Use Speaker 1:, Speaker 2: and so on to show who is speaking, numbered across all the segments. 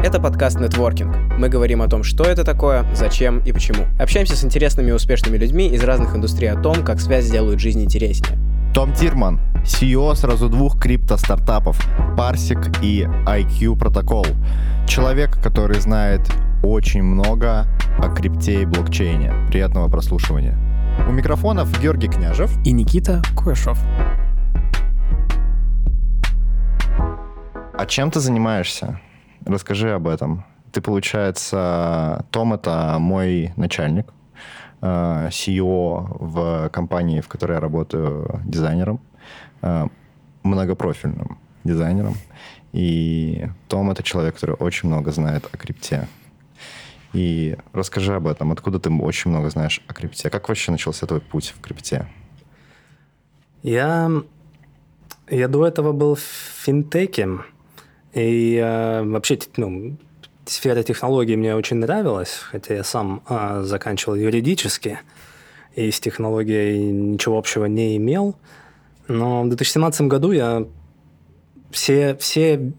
Speaker 1: Это подкаст «Нетворкинг». Мы говорим о том, что это такое, зачем и почему. Общаемся с интересными и успешными людьми из разных индустрий о том, как связь делают жизнь интереснее.
Speaker 2: Том Тирман, CEO сразу двух крипто-стартапов Parsec и IQ Protocol. Человек, который знает очень много о крипте и блокчейне. Приятного прослушивания. У микрофонов Георгий Княжев
Speaker 1: и Никита Куешов.
Speaker 2: А чем ты занимаешься? Расскажи об этом. Ты, получается, Том — это мой начальник, э, CEO в компании, в которой я работаю дизайнером, э, многопрофильным дизайнером. И Том — это человек, который очень много знает о крипте. И расскажи об этом. Откуда ты очень много знаешь о крипте? Как вообще начался твой путь в крипте?
Speaker 3: Я, я до этого был в финтеке. И э, вообще, ну, сфера технологий мне очень нравилась, хотя я сам э, заканчивал юридически и с технологией ничего общего не имел. Но в 2017 году я все, все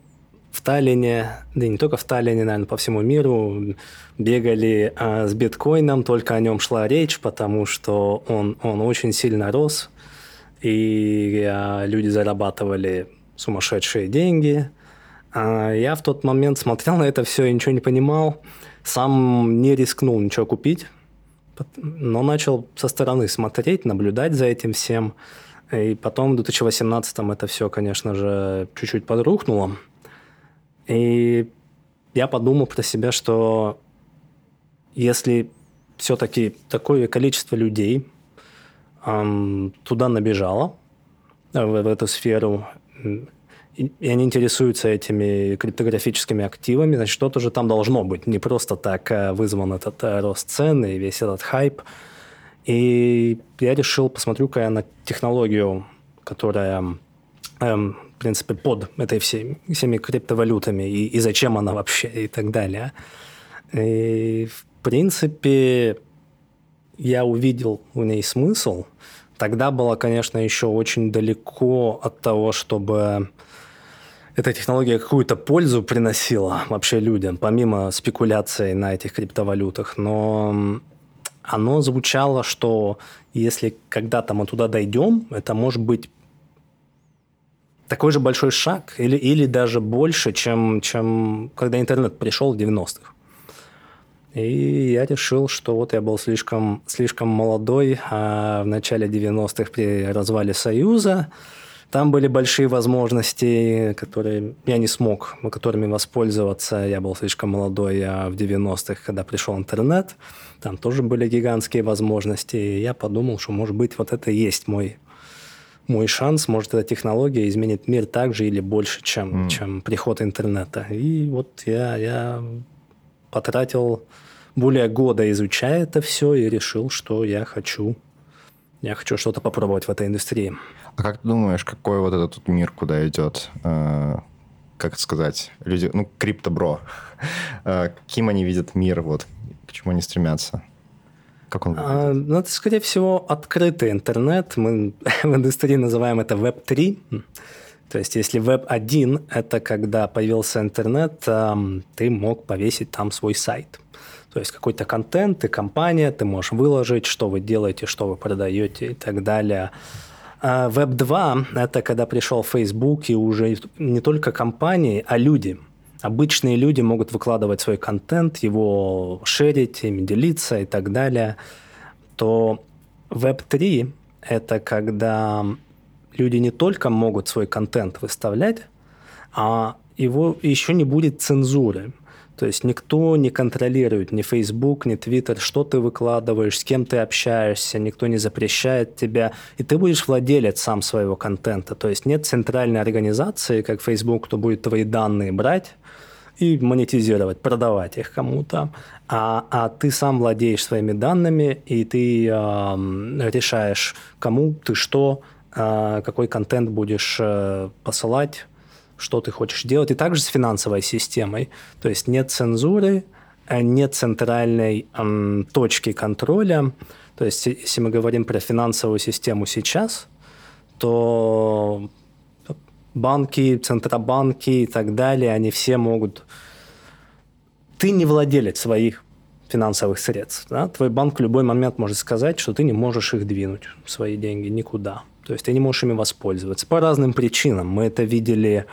Speaker 3: в Таллине, да и не только в Таллине, наверное, по всему миру бегали а, с биткоином, только о нем шла речь, потому что он, он очень сильно рос, и а, люди зарабатывали сумасшедшие деньги. А я в тот момент смотрел на это все и ничего не понимал, сам не рискнул ничего купить, но начал со стороны смотреть, наблюдать за этим всем. И потом в 2018 это все, конечно же, чуть-чуть подрухнуло. И я подумал про себя, что если все-таки такое количество людей эм, туда набежало, в, в эту сферу, и, они интересуются этими криптографическими активами, значит, что-то же там должно быть. Не просто так э, вызван этот э, рост цен и весь этот хайп. И я решил, посмотрю-ка я на технологию, которая эм, в принципе, под этой всей, всеми криптовалютами и, и зачем она вообще и так далее. И, в принципе, я увидел в ней смысл. Тогда было, конечно, еще очень далеко от того, чтобы эта технология какую-то пользу приносила вообще людям, помимо спекуляций на этих криптовалютах. Но оно звучало, что если когда-то мы туда дойдем, это может быть такой же большой шаг или, или даже больше, чем, чем когда интернет пришел в 90-х. И я решил, что вот я был слишком, слишком молодой а в начале 90-х при развале Союза. Там были большие возможности, которые я не смог, которыми воспользоваться. Я был слишком молодой а в 90-х, когда пришел интернет. Там тоже были гигантские возможности. И я подумал, что, может быть, вот это и есть мой мой шанс, может, эта технология изменит мир так же или больше, чем, mm. чем приход интернета. И вот я, я потратил более года, изучая это все, и решил, что я хочу, я хочу что-то попробовать в этой индустрии.
Speaker 2: А как ты думаешь, какой вот этот мир, куда идет? Э, как сказать? Люди, ну, криптобро. Э, каким они видят мир, вот, к чему они стремятся? Как он
Speaker 3: а, ну, это, скорее всего, открытый интернет. Мы в индустрии называем это Web 3. То есть, если Web 1 – это когда появился интернет, ты мог повесить там свой сайт. То есть, какой-то контент, ты компания, ты можешь выложить, что вы делаете, что вы продаете и так далее. А Web 2 – это когда пришел Facebook, и уже не только компании, а люди – обычные люди могут выкладывать свой контент, его шерить, им делиться и так далее, то Web3 – это когда люди не только могут свой контент выставлять, а его еще не будет цензуры. То есть никто не контролирует, ни Facebook, ни Twitter, что ты выкладываешь, с кем ты общаешься, никто не запрещает тебя, и ты будешь владелец сам своего контента. То есть нет центральной организации, как Facebook, кто будет твои данные брать, и монетизировать, продавать их кому-то. А, а ты сам владеешь своими данными, и ты э, решаешь, кому ты что, э, какой контент будешь э, посылать, что ты хочешь делать. И также с финансовой системой. То есть нет цензуры, э, нет центральной э, точки контроля. То есть если мы говорим про финансовую систему сейчас, то банки, центробанки и так далее, они все могут ты не владелец своих финансовых средств. Да? Твой банк в любой момент может сказать, что ты не можешь их двинуть, свои деньги, никуда. То есть ты не можешь ими воспользоваться по разным причинам. Мы это видели,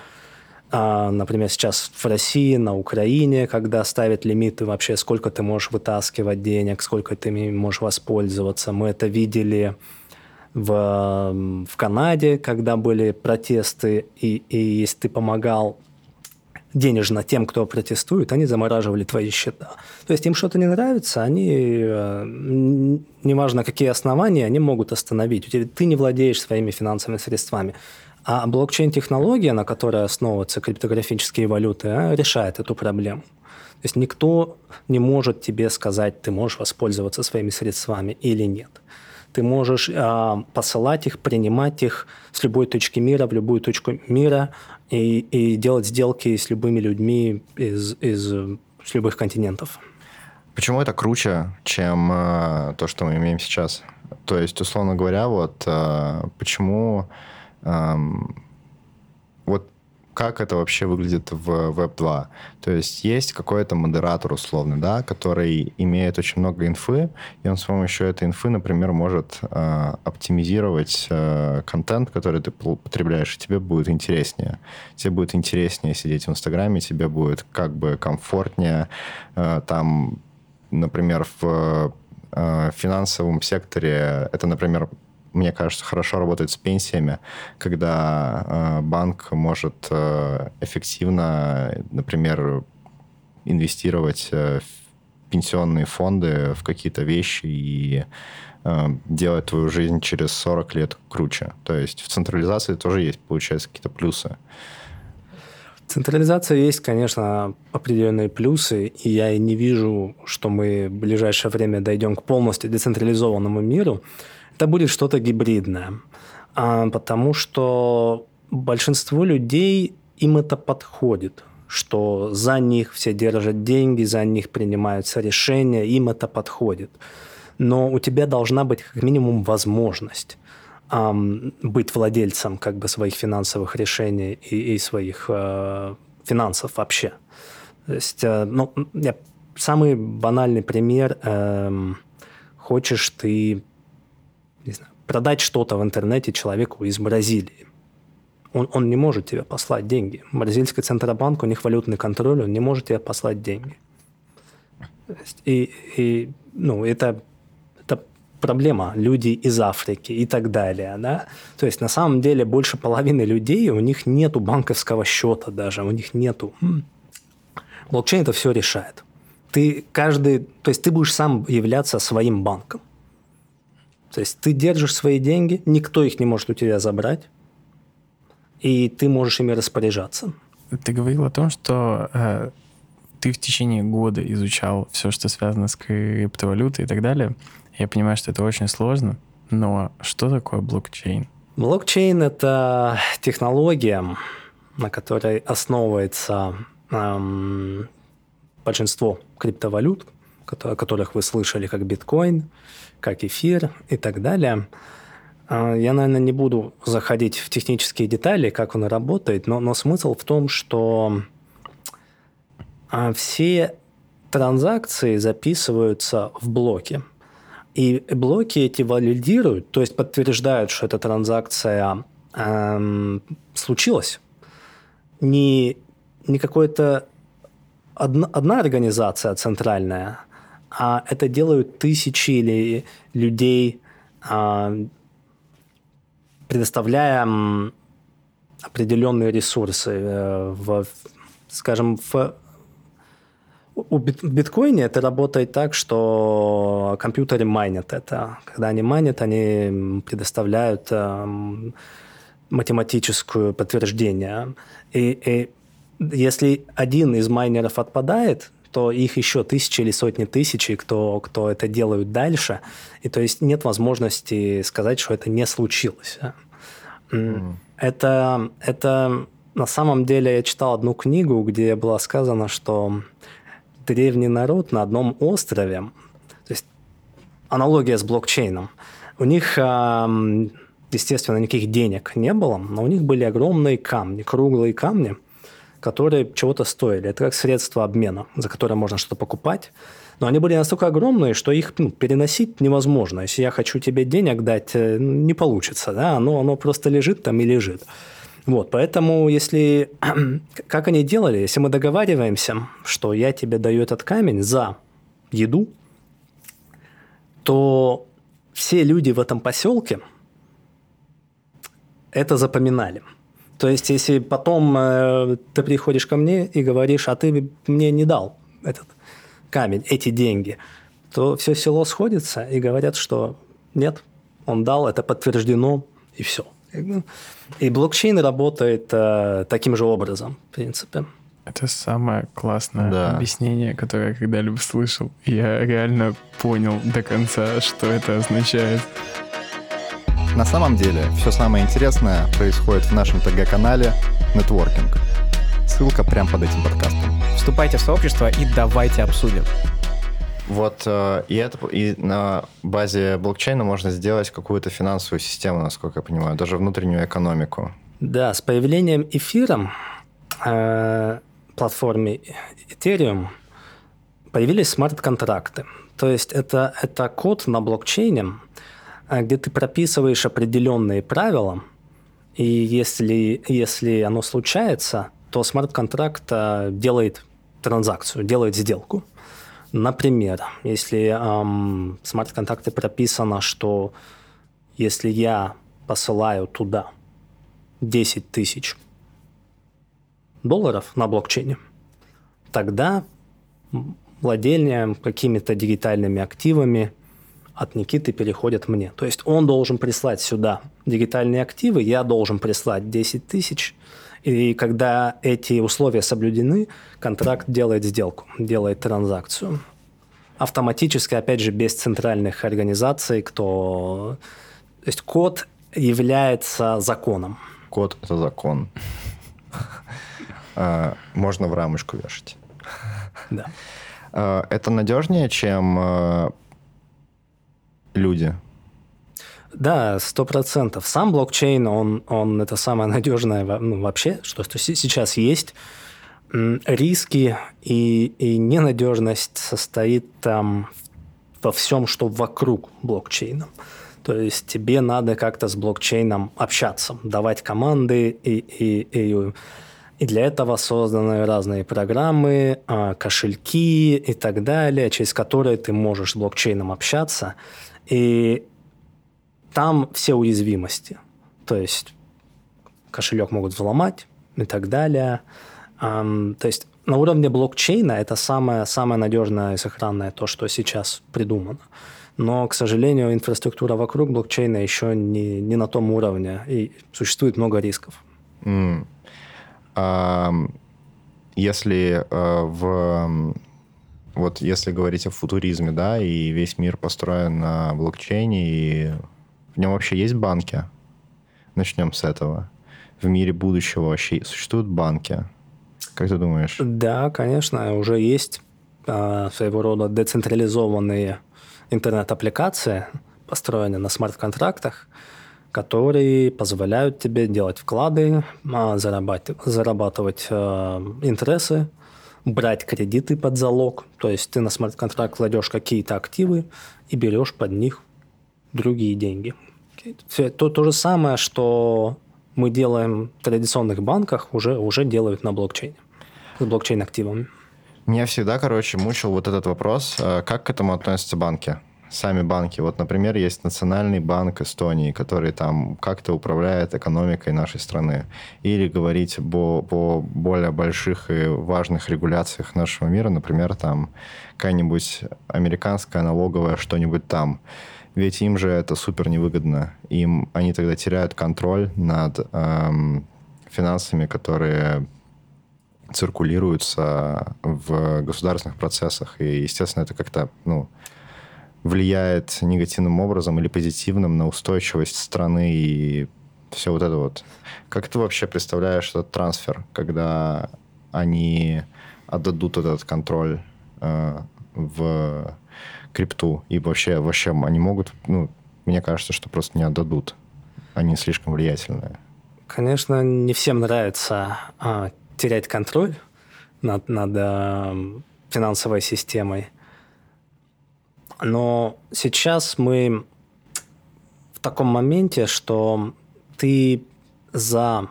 Speaker 3: например, сейчас в России, на Украине, когда ставят лимиты вообще, сколько ты можешь вытаскивать денег, сколько ты можешь воспользоваться. Мы это видели в, в Канаде, когда были протесты, и, и если ты помогал денежно тем, кто протестует, они замораживали твои счета. То есть им что-то не нравится, они, э, неважно какие основания, они могут остановить. Ты не владеешь своими финансовыми средствами. А блокчейн-технология, на которой основываются криптографические валюты, э, решает эту проблему. То есть никто не может тебе сказать, ты можешь воспользоваться своими средствами или нет. Ты можешь э, посылать их, принимать их с любой точки мира в любую точку мира и, и делать сделки с любыми людьми из, из с любых континентов.
Speaker 2: Почему это круче, чем э, то, что мы имеем сейчас? То есть, условно говоря, вот э, почему вот как это вообще выглядит в Web 2. То есть есть какой-то модератор условный, да, который имеет очень много инфы, и он с помощью этой инфы, например, может э, оптимизировать э, контент, который ты потребляешь, и тебе будет интереснее. Тебе будет интереснее сидеть в Инстаграме, тебе будет как бы комфортнее э, там, например, в э, финансовом секторе это, например, мне кажется, хорошо работает с пенсиями, когда э, банк может э, эффективно, например, инвестировать э, в пенсионные фонды, в какие-то вещи и э, делать твою жизнь через 40 лет круче. То есть в централизации тоже есть, получается, какие-то плюсы.
Speaker 3: Централизация есть, конечно, определенные плюсы, и я не вижу, что мы в ближайшее время дойдем к полностью децентрализованному миру это будет что-то гибридное. А, потому что большинство людей им это подходит, что за них все держат деньги, за них принимаются решения, им это подходит. Но у тебя должна быть как минимум возможность быть владельцем как бы своих финансовых решений и, и своих э, финансов вообще. То есть, э, ну, я, самый банальный пример. Э, хочешь ты не знаю, продать что-то в интернете человеку из Бразилии. Он, он не может тебе послать деньги. Бразильский Центробанк, у них валютный контроль, он не может тебе послать деньги. И, и ну, это, это проблема. Люди из Африки и так далее. Да? То есть, на самом деле, больше половины людей, у них нету банковского счета даже, у них нету. Блокчейн это все решает. Ты каждый, то есть ты будешь сам являться своим банком. То есть ты держишь свои деньги, никто их не может у тебя забрать, и ты можешь ими распоряжаться.
Speaker 4: Ты говорил о том, что э, ты в течение года изучал все, что связано с криптовалютой и так далее. Я понимаю, что это очень сложно, но что такое блокчейн?
Speaker 3: Блокчейн – это технология, на которой основывается эм, большинство криптовалют, о которых вы слышали, как биткоин – как эфир и так далее. А, я, наверное, не буду заходить в технические детали, как он работает, но, но смысл в том, что а, все транзакции записываются в блоки. И блоки эти валидируют, то есть подтверждают, что эта транзакция эм, случилась. Не, не какая-то одна, одна организация центральная, а это делают тысячи или людей, а, предоставляя определенные ресурсы. Э, в, скажем, в у биткоине это работает так, что компьютеры майнят это. Когда они майнят, они предоставляют э, математическое подтверждение. И, и если один из майнеров отпадает, что их еще тысячи или сотни тысяч, кто, кто это делают дальше. И то есть нет возможности сказать, что это не случилось. Mm. Это, это на самом деле я читал одну книгу, где было сказано, что древний народ на одном острове, то есть аналогия с блокчейном, у них, естественно, никаких денег не было, но у них были огромные камни, круглые камни – которые чего-то стоили. Это как средство обмена, за которое можно что-то покупать. Но они были настолько огромные, что их ну, переносить невозможно. Если я хочу тебе денег дать, э, не получится. Да? Оно, оно просто лежит там и лежит. Вот, поэтому если... Как они делали? Если мы договариваемся, что я тебе даю этот камень за еду, то все люди в этом поселке это запоминали. То есть, если потом э, ты приходишь ко мне и говоришь, а ты мне не дал этот камень, эти деньги, то все село сходится и говорят, что нет, он дал, это подтверждено, и все. И блокчейн работает э, таким же образом, в принципе.
Speaker 4: Это самое классное да. объяснение, которое я когда-либо слышал. Я реально понял до конца, что это означает.
Speaker 2: На самом деле, все самое интересное происходит в нашем ТГ-канале «Нетворкинг». Ссылка прямо под этим подкастом.
Speaker 1: Вступайте в сообщество и давайте обсудим.
Speaker 2: Вот э, и это и на базе блокчейна можно сделать какую-то финансовую систему, насколько я понимаю, даже внутреннюю экономику.
Speaker 3: Да, с появлением эфира э, платформе Ethereum появились смарт-контракты. То есть это, это код на блокчейне, где ты прописываешь определенные правила, и если, если оно случается, то смарт-контракт э, делает транзакцию, делает сделку. Например, если эм, в смарт-контракте прописано, что если я посылаю туда 10 тысяч долларов на блокчейне, тогда владение какими-то дигитальными активами от Никиты переходят мне. То есть он должен прислать сюда дигитальные активы, я должен прислать 10 тысяч, и когда эти условия соблюдены, контракт делает сделку, делает транзакцию. Автоматически, опять же, без центральных организаций, кто... То есть код является законом.
Speaker 2: Код – это закон. А, можно в рамочку вешать.
Speaker 3: Да.
Speaker 2: А, это надежнее, чем а, люди?
Speaker 3: Да, сто процентов. Сам блокчейн, он, он это самое надежное ну, вообще, что, что сейчас есть. Риски и, и ненадежность состоит там во всем, что вокруг блокчейна. То есть тебе надо как-то с блокчейном общаться, давать команды, и, и, и, и для этого созданы разные программы, а, кошельки и так далее, через которые ты можешь с блокчейном общаться. И там все уязвимости. То есть кошелек могут взломать и так далее. То есть на уровне блокчейна это самое, самое надежное и сохранное то, что сейчас придумано. Но, к сожалению, инфраструктура вокруг блокчейна еще не, не на том уровне, и существует много рисков.
Speaker 2: Mm. А, если а, в вот если говорить о футуризме, да, и весь мир построен на блокчейне, и в нем вообще есть банки? Начнем с этого. В мире будущего вообще существуют банки? Как ты думаешь?
Speaker 3: Да, конечно, уже есть э, своего рода децентрализованные интернет-аппликации, построенные на смарт-контрактах, которые позволяют тебе делать вклады, а, зарабатывать, зарабатывать э, интересы, брать кредиты под залог. То есть ты на смарт-контракт кладешь какие-то активы и берешь под них другие деньги. Все, то, то же самое, что мы делаем в традиционных банках, уже, уже делают на блокчейне, с блокчейн-активами.
Speaker 2: Меня всегда, короче, мучил вот этот вопрос, э, как к этому относятся банки? Сами банки. Вот, например, есть Национальный банк Эстонии, который там как-то управляет экономикой нашей страны. Или говорить по, по более больших и важных регуляциях нашего мира, например, там какая-нибудь американская налоговая что-нибудь там. Ведь им же это супер невыгодно. Им они тогда теряют контроль над эм, финансами, которые циркулируются в государственных процессах. И, естественно, это как-то ну, влияет негативным образом или позитивным на устойчивость страны и все вот это вот. Как ты вообще представляешь этот трансфер, когда они отдадут этот контроль э, в крипту. И вообще, вообще они могут, ну, мне кажется, что просто не отдадут. Они слишком влиятельные.
Speaker 3: Конечно, не всем нравится а, терять контроль над, над э, финансовой системой. Но сейчас мы в таком моменте, что ты за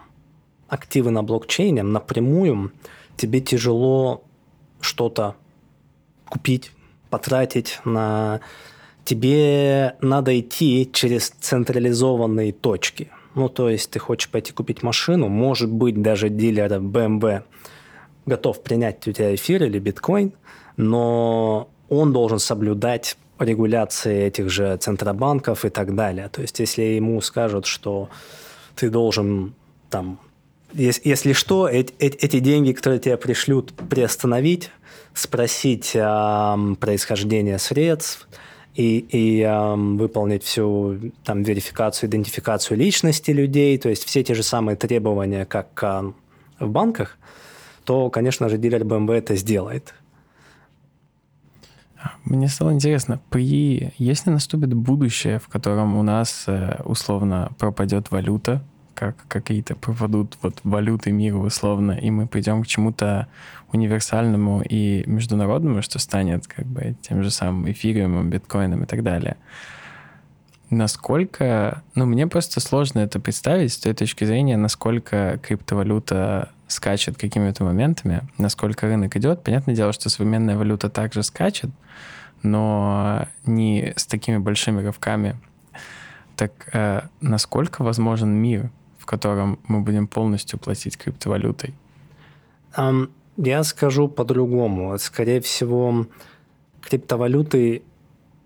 Speaker 3: активы на блокчейне напрямую тебе тяжело что-то купить, потратить на... Тебе надо идти через централизованные точки. Ну, то есть ты хочешь пойти купить машину, может быть, даже дилер BMW готов принять у тебя эфир или биткоин, но он должен соблюдать регуляции этих же центробанков и так далее. То есть, если ему скажут, что ты должен там, если что, эти, эти деньги, которые тебе пришлют, приостановить, спросить о происхождении средств и, и э, выполнить всю там верификацию, идентификацию личности людей, то есть все те же самые требования, как э, в банках, то, конечно же, дилер BMW это сделает.
Speaker 4: Мне стало интересно, при... если наступит будущее, в котором у нас э, условно пропадет валюта, как какие-то пропадут вот валюты мира условно, и мы придем к чему-то универсальному и международному, что станет как бы тем же самым эфириумом, биткоином и так далее. Насколько, ну, мне просто сложно это представить с той точки зрения, насколько криптовалюта скачет какими-то моментами, насколько рынок идет. Понятное дело, что современная валюта также скачет, но не с такими большими рывками. Так э, насколько возможен мир, в котором мы будем полностью платить криптовалютой?
Speaker 3: Um, я скажу по-другому. Скорее всего, криптовалюты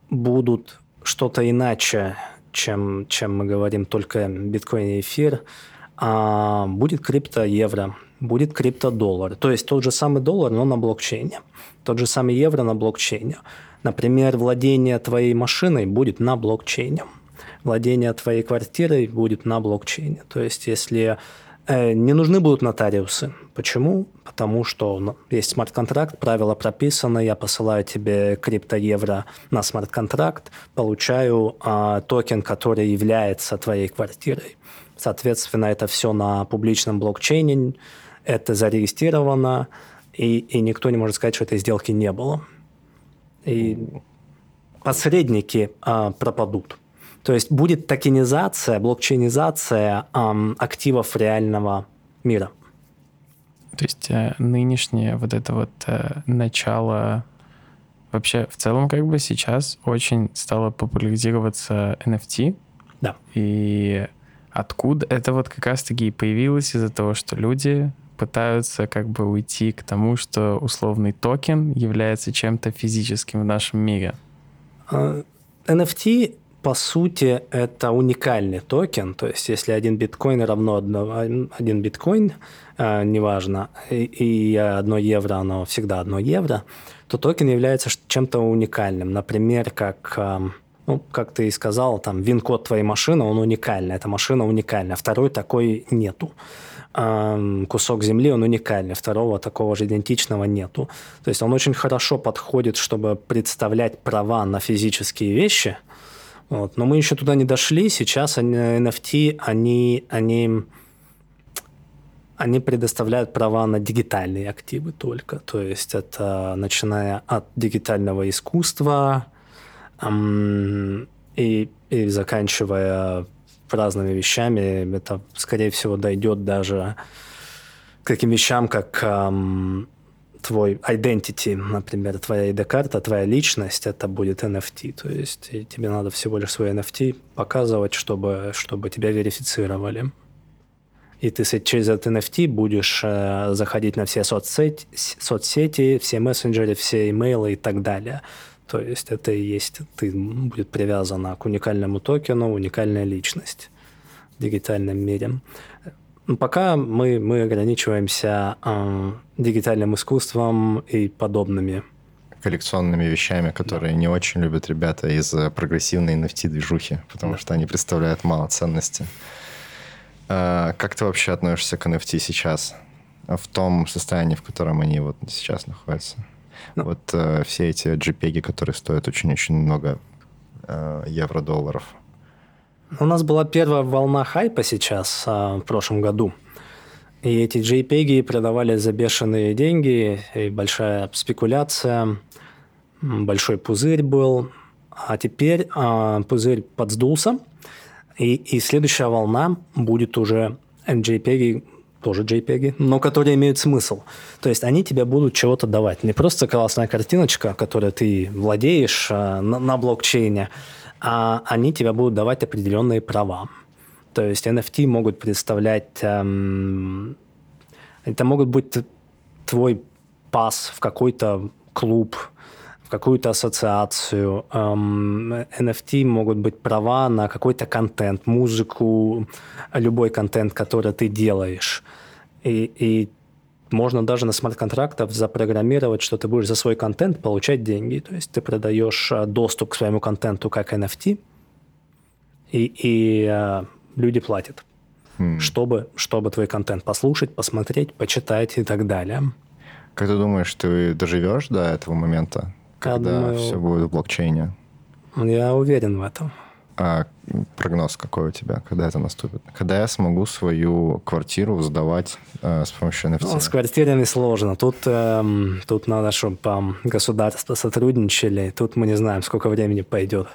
Speaker 3: будут что-то иначе, чем, чем мы говорим только биткоин и эфир. А будет крипто-евро, будет крипто-доллар. То есть тот же самый доллар, но на блокчейне. Тот же самый евро на блокчейне. Например, владение твоей машиной будет на блокчейне. Владение твоей квартирой будет на блокчейне. То есть если не нужны будут нотариусы. Почему? Потому что ну, есть смарт-контракт, правила прописаны, я посылаю тебе крипто-евро на смарт-контракт, получаю э, токен, который является твоей квартирой. Соответственно, это все на публичном блокчейне, это зарегистрировано, и, и никто не может сказать, что этой сделки не было. И посредники а, пропадут. То есть будет токенизация, блокчейнизация а, активов реального мира.
Speaker 4: То есть э, нынешнее вот это вот э, начало вообще в целом как бы сейчас очень стало популяризироваться NFT.
Speaker 3: Да.
Speaker 4: И откуда это вот как раз-таки и появилось из-за того, что люди пытаются как бы уйти к тому, что условный токен является чем-то физическим в нашем мире.
Speaker 3: NFT, а, по сути, это уникальный токен. То есть, если один биткоин равно одно, один биткоин, а, неважно, и, одно евро, оно всегда одно евро, то токен является чем-то уникальным. Например, как а, ну, как ты и сказал, там, вин-код твоей машины, он уникальный, эта машина уникальная, второй такой нету кусок земли, он уникальный, второго такого же идентичного нету. То есть он очень хорошо подходит, чтобы представлять права на физические вещи, вот. но мы еще туда не дошли, сейчас NFT, они, они, они предоставляют права на дигитальные активы только, то есть это начиная от дигитального искусства эм, и, и заканчивая разными вещами. Это, скорее всего, дойдет даже к таким вещам, как эм, твой identity, например, твоя ID-карта, твоя личность, это будет NFT. То есть тебе надо всего лишь свой NFT показывать, чтобы, чтобы тебя верифицировали. И ты через этот NFT будешь э, заходить на все соцсети, соцсети, все мессенджеры, все имейлы и так далее. То есть это и есть, ты будет привязана к уникальному токену, уникальная личность в дигитальном мире. Пока мы, мы ограничиваемся э, дигитальным искусством и подобными
Speaker 2: коллекционными вещами, которые да. не очень любят ребята из прогрессивной NFT-движухи, потому да. что они представляют мало ценности. А, как ты вообще относишься к NFT сейчас? В том состоянии, в котором они вот сейчас находятся? Ну, вот э, все эти JPEG, которые стоят очень-очень много э, евро-долларов.
Speaker 3: У нас была первая волна хайпа сейчас э, в прошлом году. И эти JPEG продавали за бешеные деньги, и большая спекуляция, большой пузырь был. А теперь а, пузырь подсдулся, и, и следующая волна будет уже JPEG, тоже JPEG, но которые имеют смысл. То есть они тебе будут чего-то давать. Не просто классная картиночка, которую ты владеешь а, на, на блокчейне, а они тебе будут давать определенные права. То есть NFT могут представлять... Эм, это могут быть твой пас в какой-то клуб, в какую-то ассоциацию. Эм, NFT могут быть права на какой-то контент, музыку, любой контент, который ты делаешь. И, и можно даже на смарт-контрактах запрограммировать, что ты будешь за свой контент получать деньги. То есть ты продаешь э, доступ к своему контенту как NFT, и, и э, люди платят, mm. чтобы, чтобы твой контент послушать, посмотреть, почитать и так далее.
Speaker 2: Как ты думаешь, ты доживешь до этого момента, когда думаю, все будет в блокчейне?
Speaker 3: Я уверен в этом.
Speaker 2: А прогноз какой у тебя, когда это наступит? Когда я смогу свою квартиру сдавать э, с помощью NFT?
Speaker 3: Ну, с квартирами сложно. Тут, э, тут надо, чтобы там государства сотрудничали. Тут мы не знаем, сколько времени пойдет.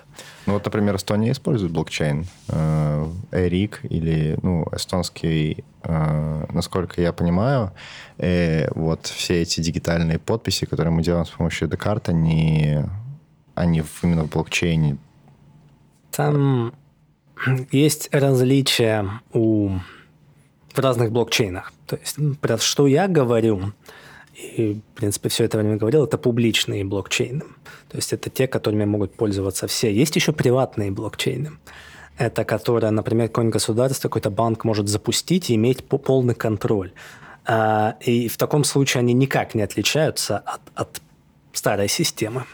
Speaker 2: Ну вот, например, Эстония использует блокчейн. Э, Эрик или ну, эстонский, э, насколько я понимаю, э, вот все эти дигитальные подписи, которые мы делаем с помощью Декарта, они, они именно в блокчейне
Speaker 3: там есть различия у в разных блокчейнах. То есть, про что я говорю, и, в принципе, все это время говорил, это публичные блокчейны. То есть это те, которыми могут пользоваться все. Есть еще приватные блокчейны. Это которые, например, какое-нибудь государство, какой-то банк может запустить и иметь полный контроль. А, и в таком случае они никак не отличаются от, от старой системы.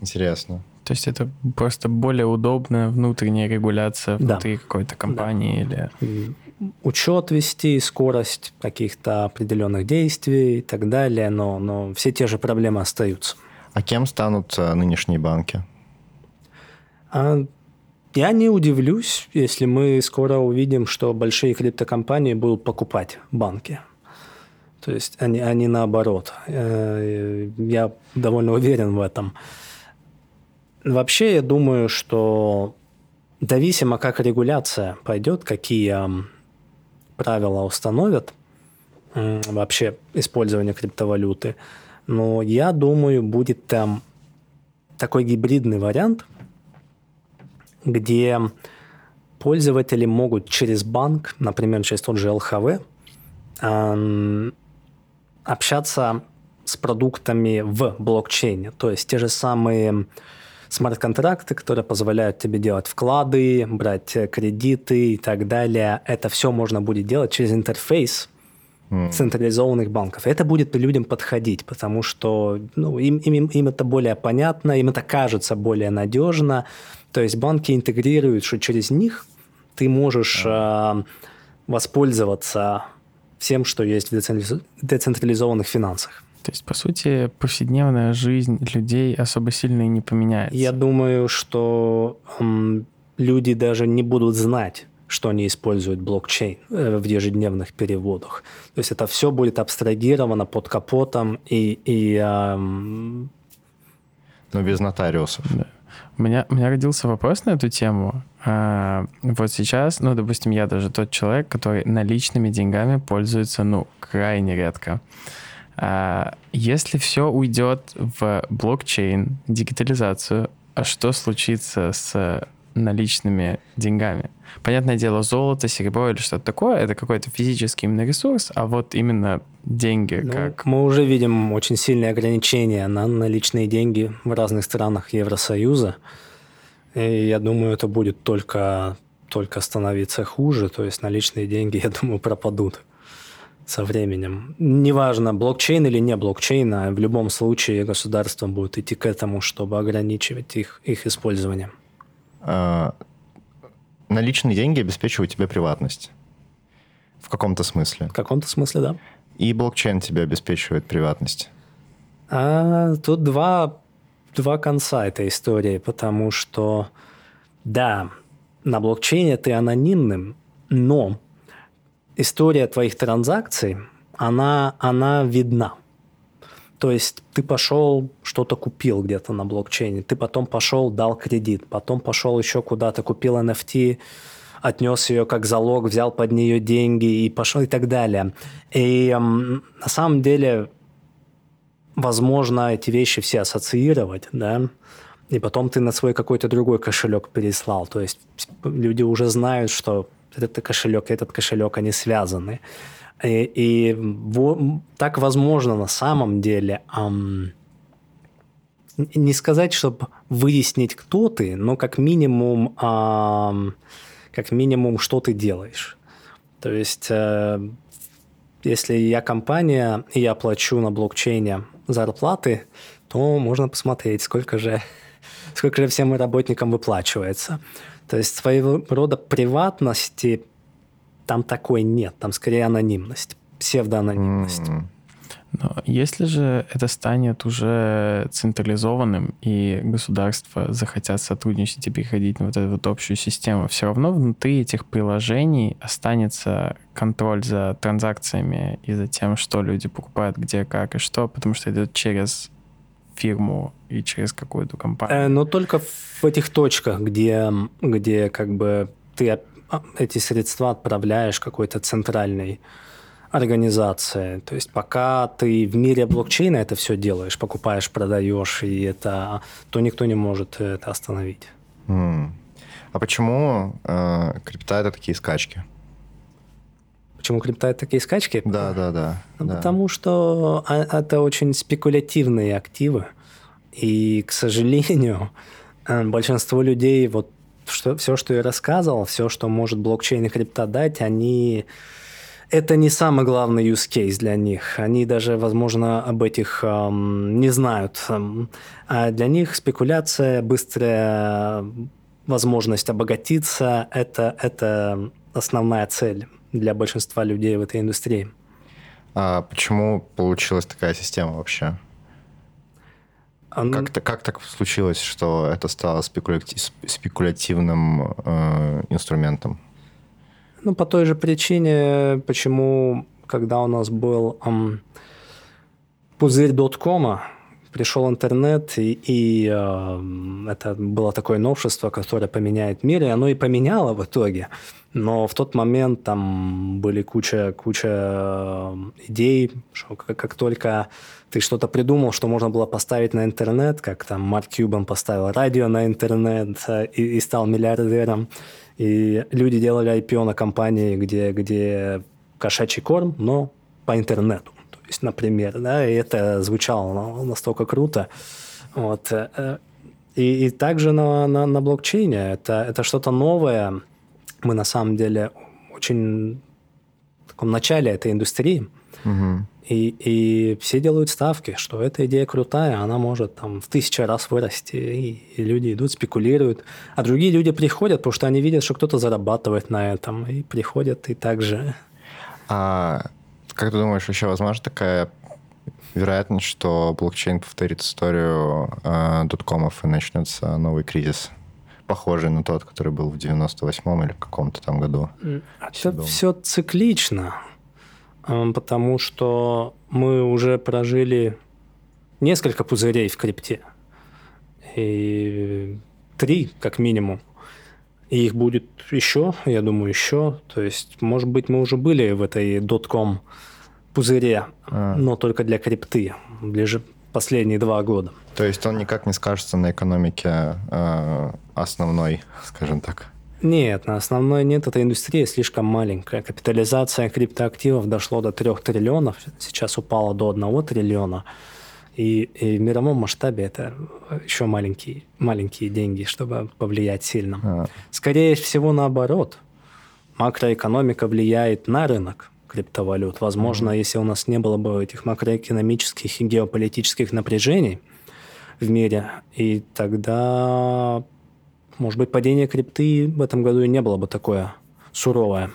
Speaker 2: Интересно.
Speaker 4: То есть это просто более удобная внутренняя регуляция внутри да. какой-то компании да. или...
Speaker 3: Учет вести, скорость каких-то определенных действий и так далее, но, но все те же проблемы остаются.
Speaker 2: А кем станут э, нынешние банки?
Speaker 3: А, я не удивлюсь, если мы скоро увидим, что большие криптокомпании будут покупать банки. То есть они, они наоборот. Э, я довольно уверен в этом. Вообще, я думаю, что зависимо, как регуляция пойдет, какие правила установят вообще использование криптовалюты. Но я думаю, будет там такой гибридный вариант, где пользователи могут через банк, например, через тот же ЛХВ, общаться с продуктами в блокчейне. То есть те же самые смарт-контракты, которые позволяют тебе делать вклады, брать э, кредиты и так далее. Это все можно будет делать через интерфейс централизованных банков. Это будет людям подходить, потому что ну, им, им, им это более понятно, им это кажется более надежно. То есть банки интегрируют, что через них ты можешь э, воспользоваться всем, что есть в децентрализованных финансах.
Speaker 4: То есть, по сути, повседневная жизнь людей особо сильно и не поменяется.
Speaker 3: Я думаю, что м, люди даже не будут знать, что они используют блокчейн э, в ежедневных переводах. То есть это все будет абстрагировано под капотом и... и эм...
Speaker 2: Но без нотариусов.
Speaker 4: Да. У меня, у меня родился вопрос на эту тему. А, вот сейчас, ну, допустим, я даже тот человек, который наличными деньгами пользуется, ну, крайне редко. А, если все уйдет в блокчейн, дигитализацию, а что случится с наличными деньгами? Понятное дело, золото, серебро или что-то такое, это какой-то физический именно ресурс, а вот именно деньги ну, как...
Speaker 3: Мы уже видим очень сильные ограничения на наличные деньги в разных странах Евросоюза. И я думаю, это будет только, только становиться хуже. То есть наличные деньги, я думаю, пропадут со временем. Неважно, блокчейн или не блокчейн, а в любом случае государство будет идти к этому, чтобы ограничивать их, их использование. А,
Speaker 2: наличные деньги обеспечивают тебе приватность. В каком-то смысле.
Speaker 3: В каком-то смысле, да.
Speaker 2: И блокчейн тебе обеспечивает приватность.
Speaker 3: А, тут два, два конца этой истории, потому что, да, на блокчейне ты анонимным, но история твоих транзакций, она, она видна. То есть ты пошел, что-то купил где-то на блокчейне, ты потом пошел, дал кредит, потом пошел еще куда-то, купил NFT, отнес ее как залог, взял под нее деньги и пошел и так далее. И эм, на самом деле, возможно, эти вещи все ассоциировать, да, и потом ты на свой какой-то другой кошелек переслал. То есть люди уже знают, что этот кошелек и этот кошелек, они связаны. И, и во, так возможно на самом деле эм, не сказать, чтобы выяснить, кто ты, но как минимум, эм, как минимум, что ты делаешь. То есть, э, если я компания и я плачу на блокчейне зарплаты, то можно посмотреть, сколько же, сколько же всем работникам выплачивается. То есть своего рода приватности там такой нет, там скорее анонимность, псевдоанонимность. Mm-hmm.
Speaker 4: Но если же это станет уже централизованным, и государства захотят сотрудничать и переходить на вот эту вот общую систему, все равно внутри этих приложений останется контроль за транзакциями и за тем, что люди покупают, где, как и что, потому что идет через фирму и через какую-то компанию.
Speaker 3: Э, но только в этих точках, где, где как бы ты эти средства отправляешь какой-то центральной организации. То есть пока ты в мире блокчейна это все делаешь, покупаешь, продаешь, и это, то никто не может это остановить.
Speaker 2: Mm. А почему э, крипта это такие скачки?
Speaker 3: Почему крипта такие скачки?
Speaker 2: Да, да, да.
Speaker 3: Потому
Speaker 2: да.
Speaker 3: что а, это очень спекулятивные активы. И, к сожалению, э, большинство людей вот что, все, что я рассказывал, все, что может блокчейн и крипта дать, они... Это не самый главный use case для них. Они даже, возможно, об этих эм, не знают. А для них спекуляция, быстрая возможность обогатиться это, – это основная цель для большинства людей в этой индустрии.
Speaker 2: А почему получилась такая система вообще? Как, как так случилось, что это стало спекулятив, спекулятивным э, инструментом?
Speaker 3: Ну, по той же причине, почему, когда у нас был эм, пузырь доткома, пришел интернет, и, и э, это было такое новшество, которое поменяет мир, и оно и поменяло в итоге. Но в тот момент там были куча, куча э, идей, что как, как только ты что-то придумал, что можно было поставить на интернет, как там Марк Кьюбан поставил радио на интернет э, и, и стал миллиардером, и люди делали IPO на компании, где, где кошачий корм, но по интернету. Есть, например, да, и это звучало настолько круто. Вот. Э, и, и также на, на, на блокчейне это, это что-то новое, мы на самом деле очень в таком начале этой индустрии, угу. и, и все делают ставки, что эта идея крутая, она может там в тысячу раз вырасти, и, и люди идут, спекулируют, а другие люди приходят, потому что они видят, что кто-то зарабатывает на этом, и приходят и также.
Speaker 2: А как ты думаешь, вообще возможно такая вероятность, что блокчейн повторит историю э, доткомов и начнется новый кризис? похожий на тот, который был в 98-м или в каком-то там году.
Speaker 3: Это все циклично, потому что мы уже прожили несколько пузырей в крипте. И три, как минимум. И их будет еще, я думаю, еще. То есть, может быть, мы уже были в этой дотком пузыре, а. но только для крипты. Ближе последние два года.
Speaker 2: То есть он никак не скажется на экономике э, основной, скажем так?
Speaker 3: Нет, на основной нет. Эта индустрия слишком маленькая. Капитализация криптоактивов дошло до 3 триллионов, сейчас упала до 1 триллиона. И, и в мировом масштабе это еще маленькие, маленькие деньги, чтобы повлиять сильно. А. Скорее всего, наоборот. Макроэкономика влияет на рынок криптовалют. Возможно, mm-hmm. если у нас не было бы этих макроэкономических и геополитических напряжений в мире, и тогда, может быть, падение крипты в этом году и не было бы такое суровое.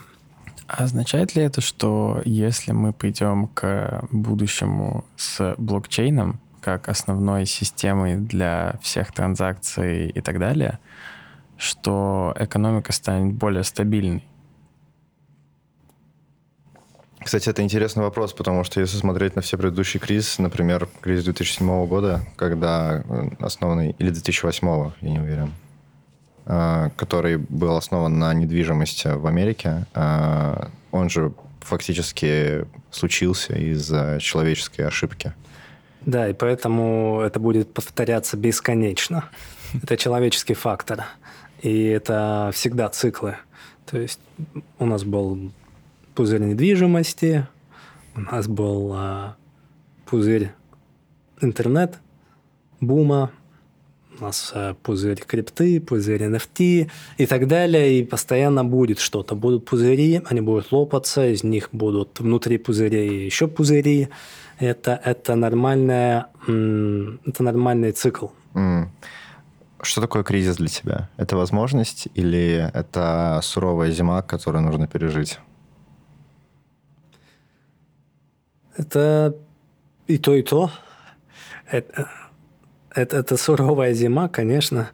Speaker 4: Означает ли это, что если мы придем к будущему с блокчейном, как основной системой для всех транзакций и так далее, что экономика станет более стабильной?
Speaker 2: Кстати, это интересный вопрос, потому что если смотреть на все предыдущие кризисы, например, кризис 2007 года, когда э, основанный, или 2008, я не уверен, который был основан на недвижимости в Америке, э, он же фактически случился из-за человеческой ошибки.
Speaker 3: Да, и поэтому это будет повторяться бесконечно. Это человеческий фактор. И это всегда циклы. То есть у нас был пузырь недвижимости, у нас был а, пузырь интернет, бума, у нас а, пузырь крипты, пузырь NFT и так далее, и постоянно будет что-то. Будут пузыри, они будут лопаться, из них будут внутри пузырей еще пузыри. Это, это, нормальная, это нормальный цикл.
Speaker 2: Mm. Что такое кризис для тебя? Это возможность или это суровая зима, которую нужно пережить?
Speaker 3: Это и то, и то. Это, это, это суровая зима, конечно,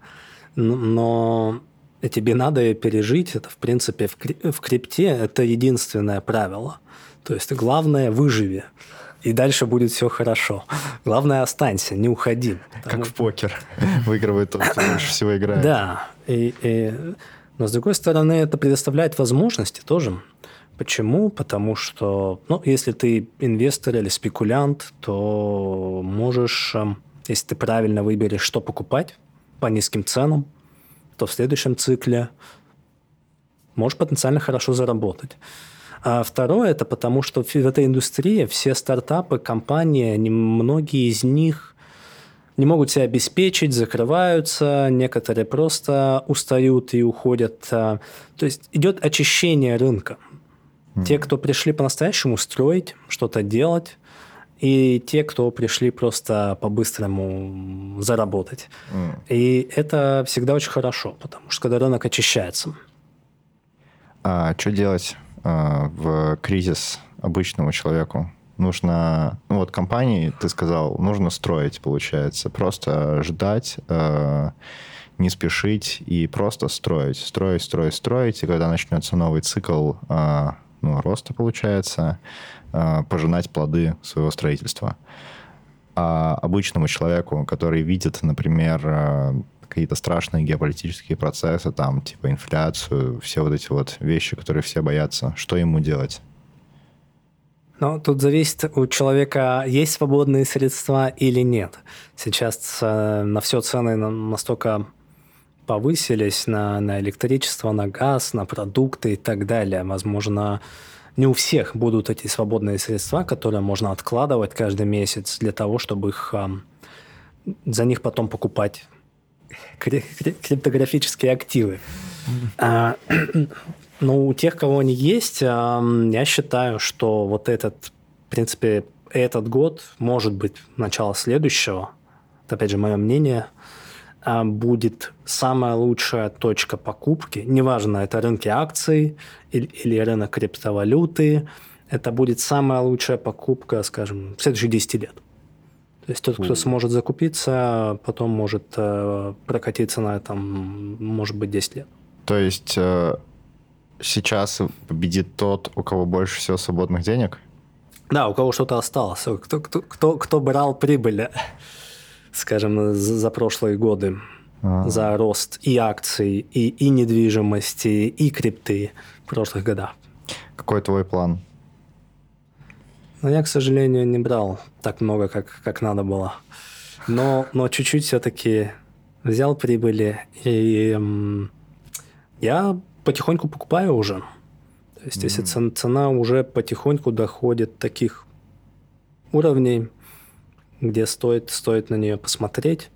Speaker 3: но тебе надо ее пережить. Это, в принципе, в, крипте это единственное правило. То есть главное – выживи и дальше будет все хорошо. Главное, останься, не уходи.
Speaker 2: Как в покер. Выигрывает тот, кто больше всего играет.
Speaker 3: Да. И, и... Но, с другой стороны, это предоставляет возможности тоже. Почему? Потому что, ну, если ты инвестор или спекулянт, то можешь, эм, если ты правильно выберешь, что покупать по низким ценам, то в следующем цикле можешь потенциально хорошо заработать. А второе, это потому что в этой индустрии все стартапы, компании, многие из них не могут себя обеспечить, закрываются, некоторые просто устают и уходят. А, то есть идет очищение рынка. Mm. Те, кто пришли по-настоящему строить, что-то делать, и те, кто пришли просто по-быстрому заработать. Mm. И это всегда очень хорошо, потому что когда рынок очищается.
Speaker 2: А что делать а, в кризис обычному человеку. Нужно, ну вот компании, ты сказал, нужно строить, получается, просто ждать, э, не спешить и просто строить, строить, строить, строить, и когда начнется новый цикл э, ну, роста, получается, пожинать плоды своего строительства. А обычному человеку, который видит, например, какие-то страшные геополитические процессы, там, типа инфляцию, все вот эти вот вещи, которые все боятся, что ему делать?
Speaker 3: Ну, тут зависит, у человека есть свободные средства или нет. Сейчас э, на все цены настолько повысились на, на электричество, на газ, на продукты и так далее. Возможно, не у всех будут эти свободные средства, которые можно откладывать каждый месяц для того, чтобы их, за них потом покупать криптографические активы. А, но у тех, кого они есть, я считаю, что вот этот, в принципе, этот год, может быть, начало следующего, это, опять же, мое мнение, будет самая лучшая точка покупки. Неважно, это рынки акций или, или рынок криптовалюты. Это будет самая лучшая покупка, скажем, в следующие 10 лет. То есть тот, кто сможет закупиться, потом может э, прокатиться на этом, может быть, 10 лет.
Speaker 2: То есть э, сейчас победит тот, у кого больше всего свободных денег?
Speaker 3: Да, у кого что-то осталось. Кто, кто, кто, кто брал прибыль, скажем, за, прошлые годы. А-а-а. За рост и акций, и, и недвижимости, и крипты в прошлых годах.
Speaker 2: Какой твой план?
Speaker 3: Но я, к сожалению, не брал так много, как, как надо было. Но, но чуть-чуть все-таки взял прибыли. И эм, я потихоньку покупаю уже. То есть, mm-hmm. если цена, цена уже потихоньку доходит таких уровней, где стоит, стоит на нее посмотреть.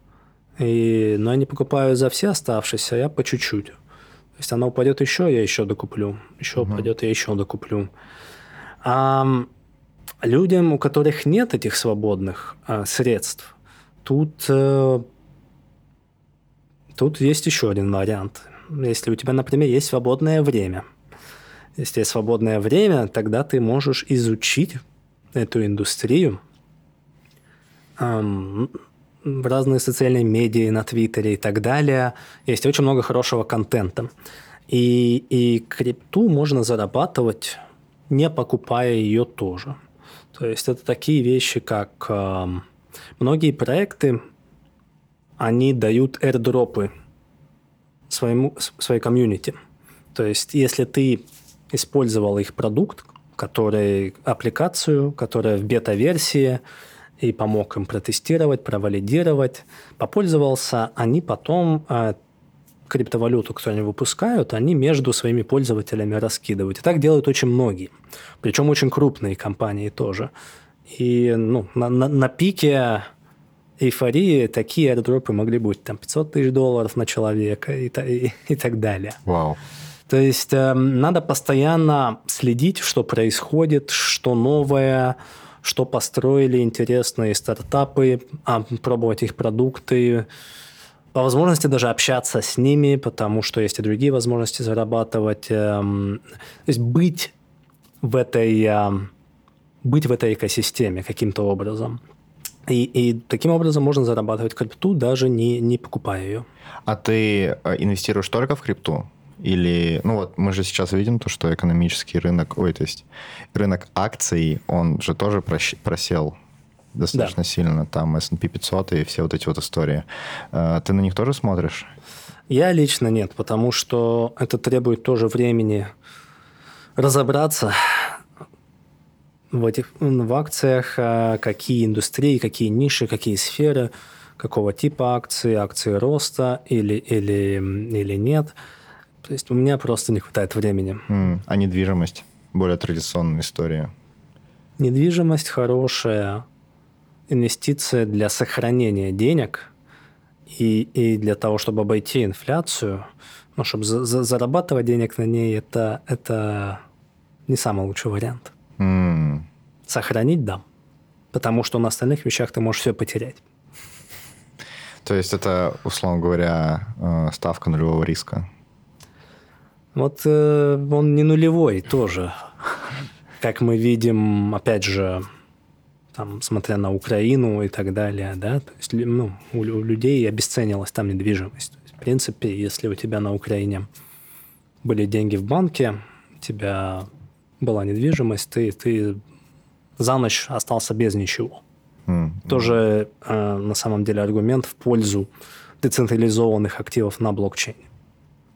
Speaker 3: И, но я не покупаю за все оставшиеся, я по чуть-чуть. То есть она упадет еще, я еще докуплю. Еще mm-hmm. упадет, я еще докуплю. А, людям, у которых нет этих свободных э, средств, тут, э, тут есть еще один вариант. Если у тебя, например, есть свободное время. Если есть свободное время, тогда ты можешь изучить эту индустрию эм, в разные социальные медиа, на Твиттере и так далее. Есть очень много хорошего контента. И, и крипту можно зарабатывать не покупая ее тоже. То есть это такие вещи, как э, многие проекты, они дают airdropы своему, своей комьюнити. То есть если ты использовал их продукт, который аппликацию, которая в бета-версии, и помог им протестировать, провалидировать, попользовался, они потом э, криптовалюту, которую они выпускают, они между своими пользователями раскидывают. И так делают очень многие. Причем очень крупные компании тоже. И ну, на, на, на пике эйфории такие аирдропы могли быть там 500 тысяч долларов на человека и, и, и так далее.
Speaker 2: Вау.
Speaker 3: То есть э, надо постоянно следить, что происходит, что новое, что построили интересные стартапы, а, пробовать их продукты, по возможности даже общаться с ними, потому что есть и другие возможности зарабатывать. Эм, то есть быть в этой, эм, быть в этой экосистеме каким-то образом. И, и таким образом можно зарабатывать крипту, даже не, не покупая ее.
Speaker 2: А ты э, инвестируешь только в крипту? Или, ну вот, мы же сейчас видим то, что экономический рынок, ой, то есть рынок акций, он же тоже просел достаточно да. сильно, там S&P 500 и все вот эти вот истории. Э, ты на них тоже смотришь?
Speaker 3: Я лично нет, потому что это требует тоже времени разобраться в этих в акциях, э, какие индустрии, какие ниши, какие сферы, какого типа акции, акции роста или, или, или нет. То есть у меня просто не хватает времени.
Speaker 2: Mm. А недвижимость? Более традиционная история.
Speaker 3: Недвижимость хорошая, инвестиция для сохранения денег и, и для того, чтобы обойти инфляцию, ну, чтобы за, за, зарабатывать денег на ней, это, это не самый лучший вариант.
Speaker 2: Mm.
Speaker 3: Сохранить – да. Потому что на остальных вещах ты можешь все потерять.
Speaker 2: То есть это, условно говоря, э, ставка нулевого риска?
Speaker 3: Вот э, он не нулевой тоже. Как мы видим, опять же, там, смотря на Украину и так далее, да, то есть ну, у, у людей обесценилась там недвижимость. То есть, в принципе, если у тебя на Украине были деньги в банке, у тебя была недвижимость, ты, ты за ночь остался без ничего.
Speaker 2: Mm-hmm.
Speaker 3: Тоже э, на самом деле аргумент в пользу децентрализованных активов на блокчейне.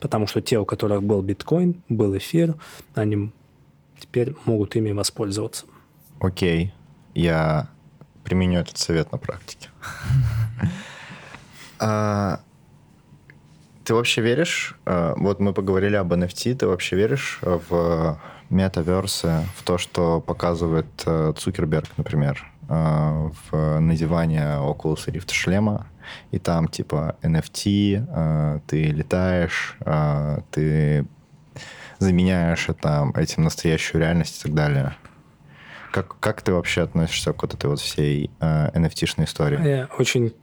Speaker 3: Потому что те, у которых был биткоин, был эфир, они теперь могут ими воспользоваться.
Speaker 2: Окей. Okay я применю этот совет на практике. А, ты вообще веришь, а, вот мы поговорили об NFT, ты вообще веришь в метаверсы, в то, что показывает э, Цукерберг, например, а, в надевание Oculus Rift шлема, и там типа NFT, ты летаешь, ты заменяешь это, этим настоящую реальность и так далее. Как, как ты вообще относишься к вот этой вот всей э, NFT-шной истории?
Speaker 3: Я очень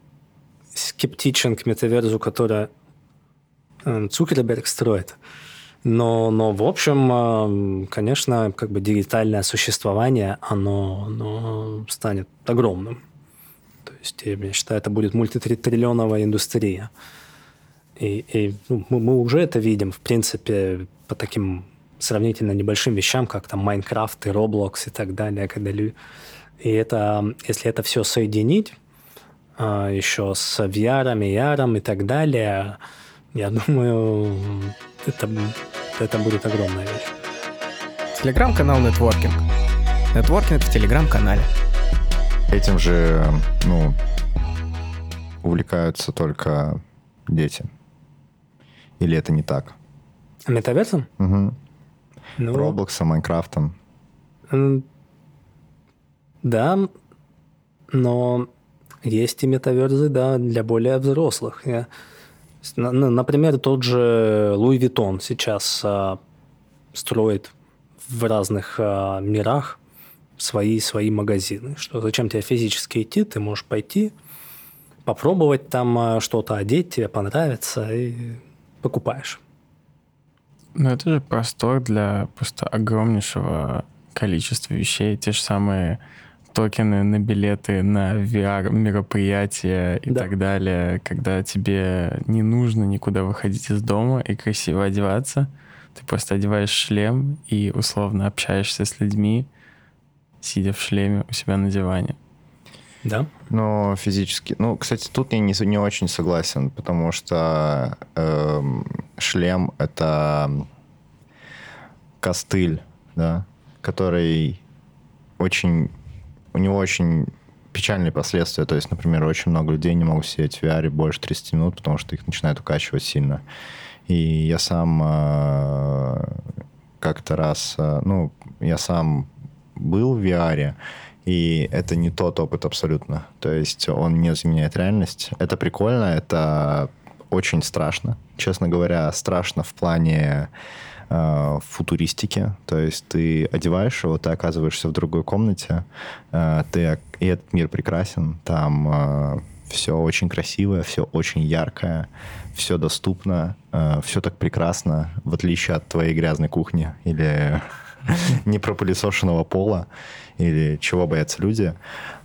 Speaker 3: скептичен к метаверзу, который э, Цукерберг строит. Но, но в общем, э, конечно, как бы дигитальное существование, оно, оно станет огромным. Есть, я считаю, это будет мультитриллионовая индустрия. И, и ну, мы, мы уже это видим, в принципе, по таким сравнительно небольшим вещам, как там Майнкрафт и Roblox и так далее, когда люди... И это, если это все соединить а, еще с VR, AR и так далее, я думаю, это, это будет огромная вещь.
Speaker 1: Телеграм-канал Нетворкинг. Нетворкинг в Телеграм-канале.
Speaker 2: Этим же, ну, увлекаются только дети. Или это не так?
Speaker 3: Metaverse ом?
Speaker 2: Угу. Ну, Roblox ом, Minecraft ом.
Speaker 3: Да, но есть и metaverse ы, да, для более взрослых. Я, например, тот же Louis Vuitton сейчас а, строит в разных а, мирах свои, свои магазины. Что зачем тебе физически идти, ты можешь пойти, попробовать там а, что-то одеть, тебе понравится, и покупаешь.
Speaker 4: Ну, это же простор для просто огромнейшего количества вещей. Те же самые токены на билеты, на VR-мероприятия и да. так далее, когда тебе не нужно никуда выходить из дома и красиво одеваться, Ты просто одеваешь шлем и условно общаешься с людьми, сидя в шлеме у себя на диване.
Speaker 3: Да?
Speaker 2: Но физически... Ну, кстати, тут я не, не очень согласен, потому что эм, шлем — это костыль, да, который очень... У него очень печальные последствия. То есть, например, очень много людей не могут сидеть в VR больше 30 минут, потому что их начинает укачивать сильно. И я сам э, как-то раз... Э, ну, я сам был в VR, и это не тот опыт абсолютно. То есть он не заменяет реальность. Это прикольно, это очень страшно. Честно говоря, страшно в плане э, футуристики. То есть ты одеваешь его, ты оказываешься в другой комнате, э, ты, и этот мир прекрасен. Там э, все очень красивое, все очень яркое, все доступно, все так прекрасно, в отличие от твоей грязной кухни или непропылесошенного пола или чего боятся люди.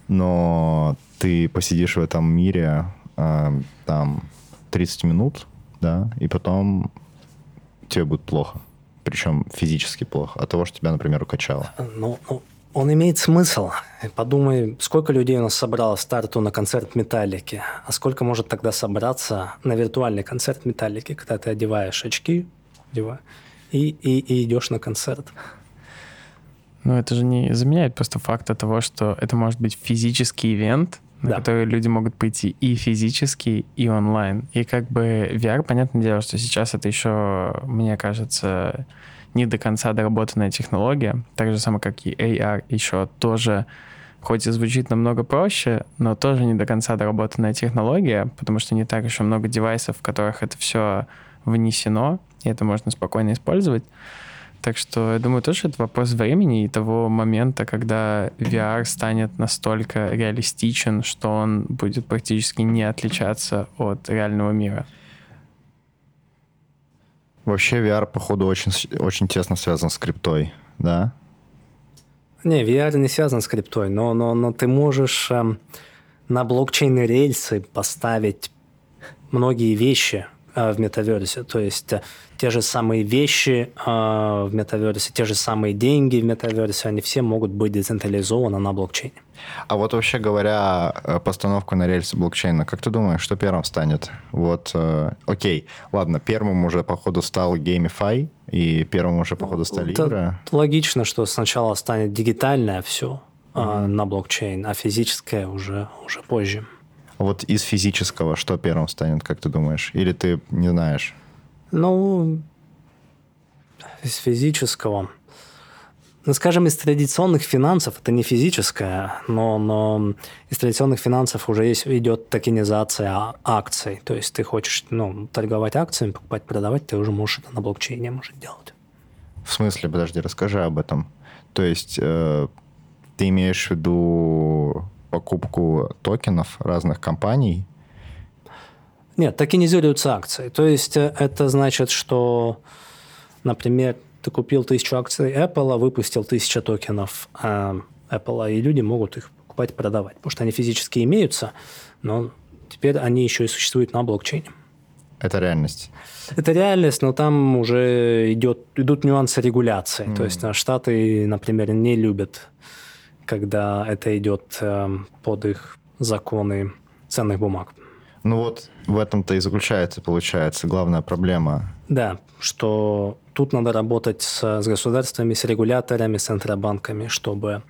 Speaker 2: Но ты посидишь в этом мире э, там 30 минут, да, и потом тебе будет плохо. Причем физически плохо. От того, что тебя, например, укачало.
Speaker 3: Ну, ну он имеет смысл. Подумай, сколько людей у нас собралось старту на концерт Металлики, а сколько может тогда собраться на виртуальный концерт Металлики, когда ты одеваешь очки и, и, и идешь на концерт.
Speaker 4: Ну, это же не заменяет просто факта того, что это может быть физический ивент, на да. который люди могут пойти и физически, и онлайн. И как бы VR, понятное дело, что сейчас это еще, мне кажется, не до конца доработанная технология. Так же самое, как и AR еще тоже, хоть и звучит намного проще, но тоже не до конца доработанная технология, потому что не так еще много девайсов, в которых это все внесено, и это можно спокойно использовать. Так что я думаю, тоже это вопрос времени и того момента, когда VR станет настолько реалистичен, что он будет практически не отличаться от реального мира.
Speaker 2: Вообще VR, походу, очень, очень тесно связан с криптой, да?
Speaker 3: Не, VR не связан с криптой, но, но, но ты можешь э, на блокчейн рельсы поставить многие вещи, в метаверсе. То есть э, те же самые вещи э, в метаверсе, те же самые деньги в метаверсе, они все могут быть децентрализованы на блокчейне.
Speaker 2: А вот вообще говоря, постановку на рельсы блокчейна, как ты думаешь, что первым станет? Вот, э, окей, ладно, первым уже, походу, стал GameFi, и первым уже, походу, стали Это игры.
Speaker 3: Логично, что сначала станет дигитальное все mm-hmm. на блокчейн, а физическое уже, уже позже.
Speaker 2: Вот из физического что первым станет, как ты думаешь? Или ты не знаешь?
Speaker 3: Ну, из физического. Ну, скажем, из традиционных финансов, это не физическое, но, но из традиционных финансов уже есть, идет токенизация акций. То есть ты хочешь ну, торговать акциями, покупать, продавать, ты уже можешь это на блокчейне можешь делать.
Speaker 2: В смысле? Подожди, расскажи об этом. То есть э, ты имеешь в виду покупку токенов разных компаний?
Speaker 3: Нет, токенизируются акции. То есть э, это значит, что, например, ты купил тысячу акций Apple, выпустил тысячу токенов э, Apple, и люди могут их покупать, продавать, потому что они физически имеются, но теперь они еще и существуют на блокчейне.
Speaker 2: Это реальность.
Speaker 3: Это реальность, но там уже идет, идут нюансы регуляции. Mm. То есть э, Штаты, например, не любят когда это идет эм, под их законы ценных бумаг.
Speaker 2: Ну вот в этом-то и заключается, получается, главная проблема.
Speaker 3: Да, что тут надо работать с, с государствами, с регуляторами, с центробанками, чтобы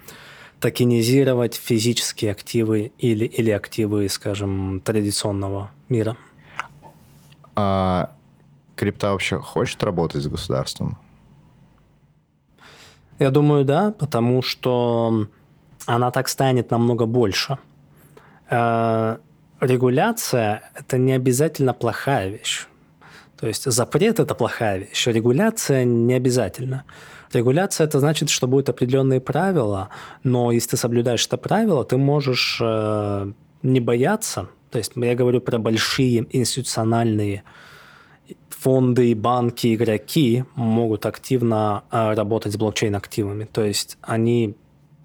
Speaker 3: токенизировать физические активы или, или активы, скажем, традиционного мира.
Speaker 2: А крипта вообще хочет работать с государством?
Speaker 3: Я думаю, да, потому что она так станет намного больше. Э, регуляция – это не обязательно плохая вещь. То есть запрет – это плохая вещь, регуляция не обязательно. Регуляция – это значит, что будут определенные правила, но если ты соблюдаешь это правило, ты можешь э, не бояться. То есть я говорю про большие институциональные фонды, банки, игроки могут активно э, работать с блокчейн-активами. То есть они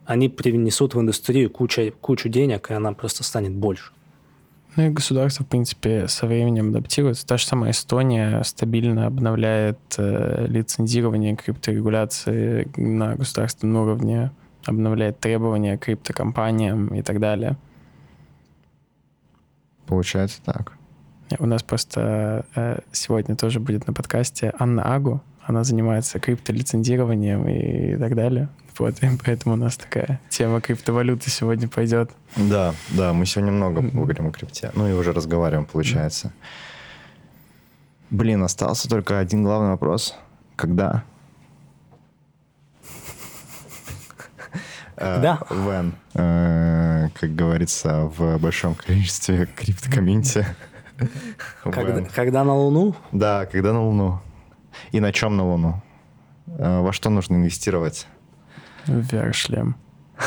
Speaker 3: они привнесут в индустрию кучу, кучу денег, и она просто станет больше.
Speaker 4: Ну и государство, в принципе, со временем адаптируется. Та же самая Эстония стабильно обновляет э, лицензирование крипторегуляции на государственном уровне, обновляет требования криптокомпаниям и так далее.
Speaker 2: Получается так.
Speaker 4: У нас просто э, сегодня тоже будет на подкасте Анна Агу. Она занимается криптолицензированием и так далее. Вот, и поэтому у нас такая тема криптовалюты сегодня пойдет.
Speaker 2: Да, да, мы сегодня много поговорим о крипте. Ну и уже разговариваем, получается. Блин, остался только один главный вопрос. Когда?
Speaker 3: Да.
Speaker 2: Вен, э, как говорится, в большом количестве криптокомьюнити.
Speaker 3: Когда, когда на Луну?
Speaker 2: Да, когда на Луну. И на чем на Луну? Э, во что нужно инвестировать?
Speaker 4: VR-шлем.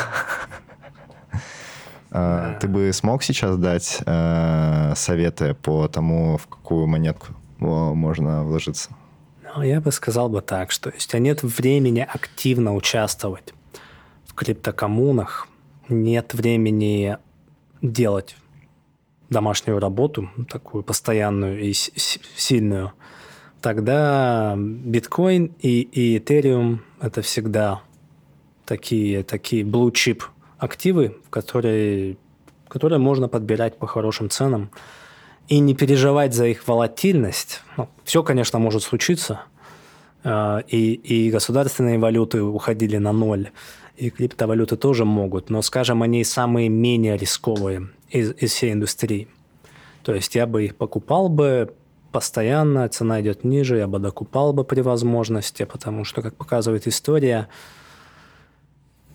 Speaker 2: А, ты бы смог сейчас дать э, советы по тому, в какую монетку можно вложиться?
Speaker 3: Ну, я бы сказал бы так, что если нет времени активно участвовать в криптокоммунах, нет времени делать домашнюю работу, такую постоянную и сильную, тогда биткоин и, и этериум – это всегда такие, такие blue chip активы, которые, которые можно подбирать по хорошим ценам и не переживать за их волатильность. Ну, все, конечно, может случиться, а, и, и государственные валюты уходили на ноль, и криптовалюты тоже могут, но, скажем, они самые менее рисковые из, из всей индустрии. То есть я бы их покупал бы постоянно, цена идет ниже, я бы докупал бы при возможности, потому что, как показывает история,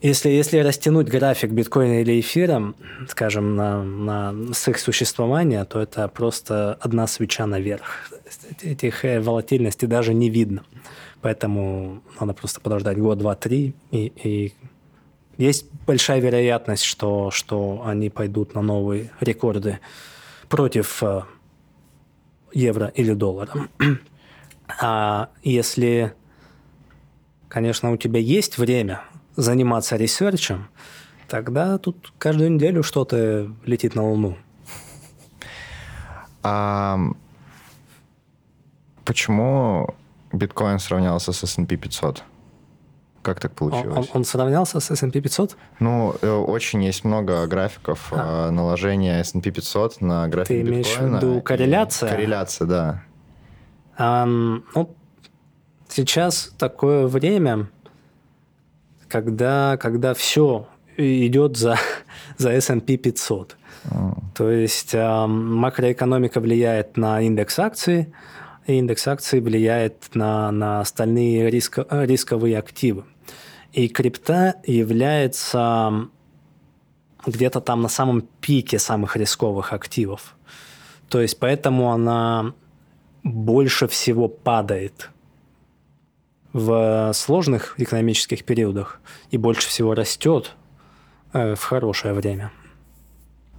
Speaker 3: если, если растянуть график биткоина или эфира, скажем, на, на, с их существования, то это просто одна свеча наверх. Этих э, волатильностей даже не видно. Поэтому надо просто подождать год, два, три. И, и есть большая вероятность, что, что они пойдут на новые рекорды против э, евро или доллара. А если, конечно, у тебя есть время заниматься ресерчем, тогда тут каждую неделю что-то летит на Луну.
Speaker 2: А почему биткоин сравнялся с S&P 500? Как так получилось?
Speaker 3: Он, он сравнялся с S&P 500?
Speaker 2: Ну, э, очень есть много графиков а. наложения S&P 500 на график
Speaker 3: Ты имеешь биткоина. в виду корреляция?
Speaker 2: Корреляция, да.
Speaker 3: А, ну, сейчас такое время, когда, когда все идет за, за S&P 500. Mm. То есть э, макроэкономика влияет на индекс акций, и индекс акций влияет на, на остальные риско, рисковые активы. И крипта является где-то там на самом пике самых рисковых активов. То есть поэтому она больше всего падает в сложных экономических периодах и больше всего растет э, в хорошее время.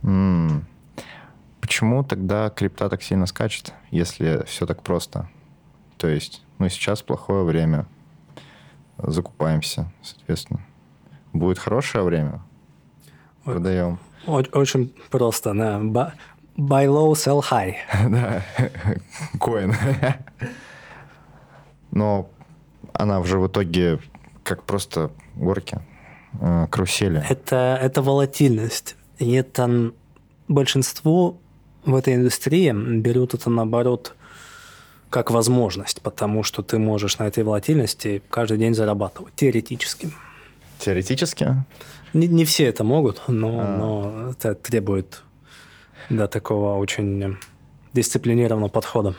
Speaker 2: Mm. Почему тогда крипта так сильно скачет, если все так просто? То есть, ну, сейчас плохое время, закупаемся, соответственно. Будет хорошее время, продаем.
Speaker 3: Очень просто, да. Buy low, sell high.
Speaker 2: Да, коин. Но она уже в итоге как просто горки, э, карусели.
Speaker 3: Это, это волатильность. И это большинство в этой индустрии берут это наоборот как возможность, потому что ты можешь на этой волатильности каждый день зарабатывать, теоретически.
Speaker 2: Теоретически?
Speaker 3: Не, не все это могут, но, а. но это требует да, такого очень дисциплинированного подхода.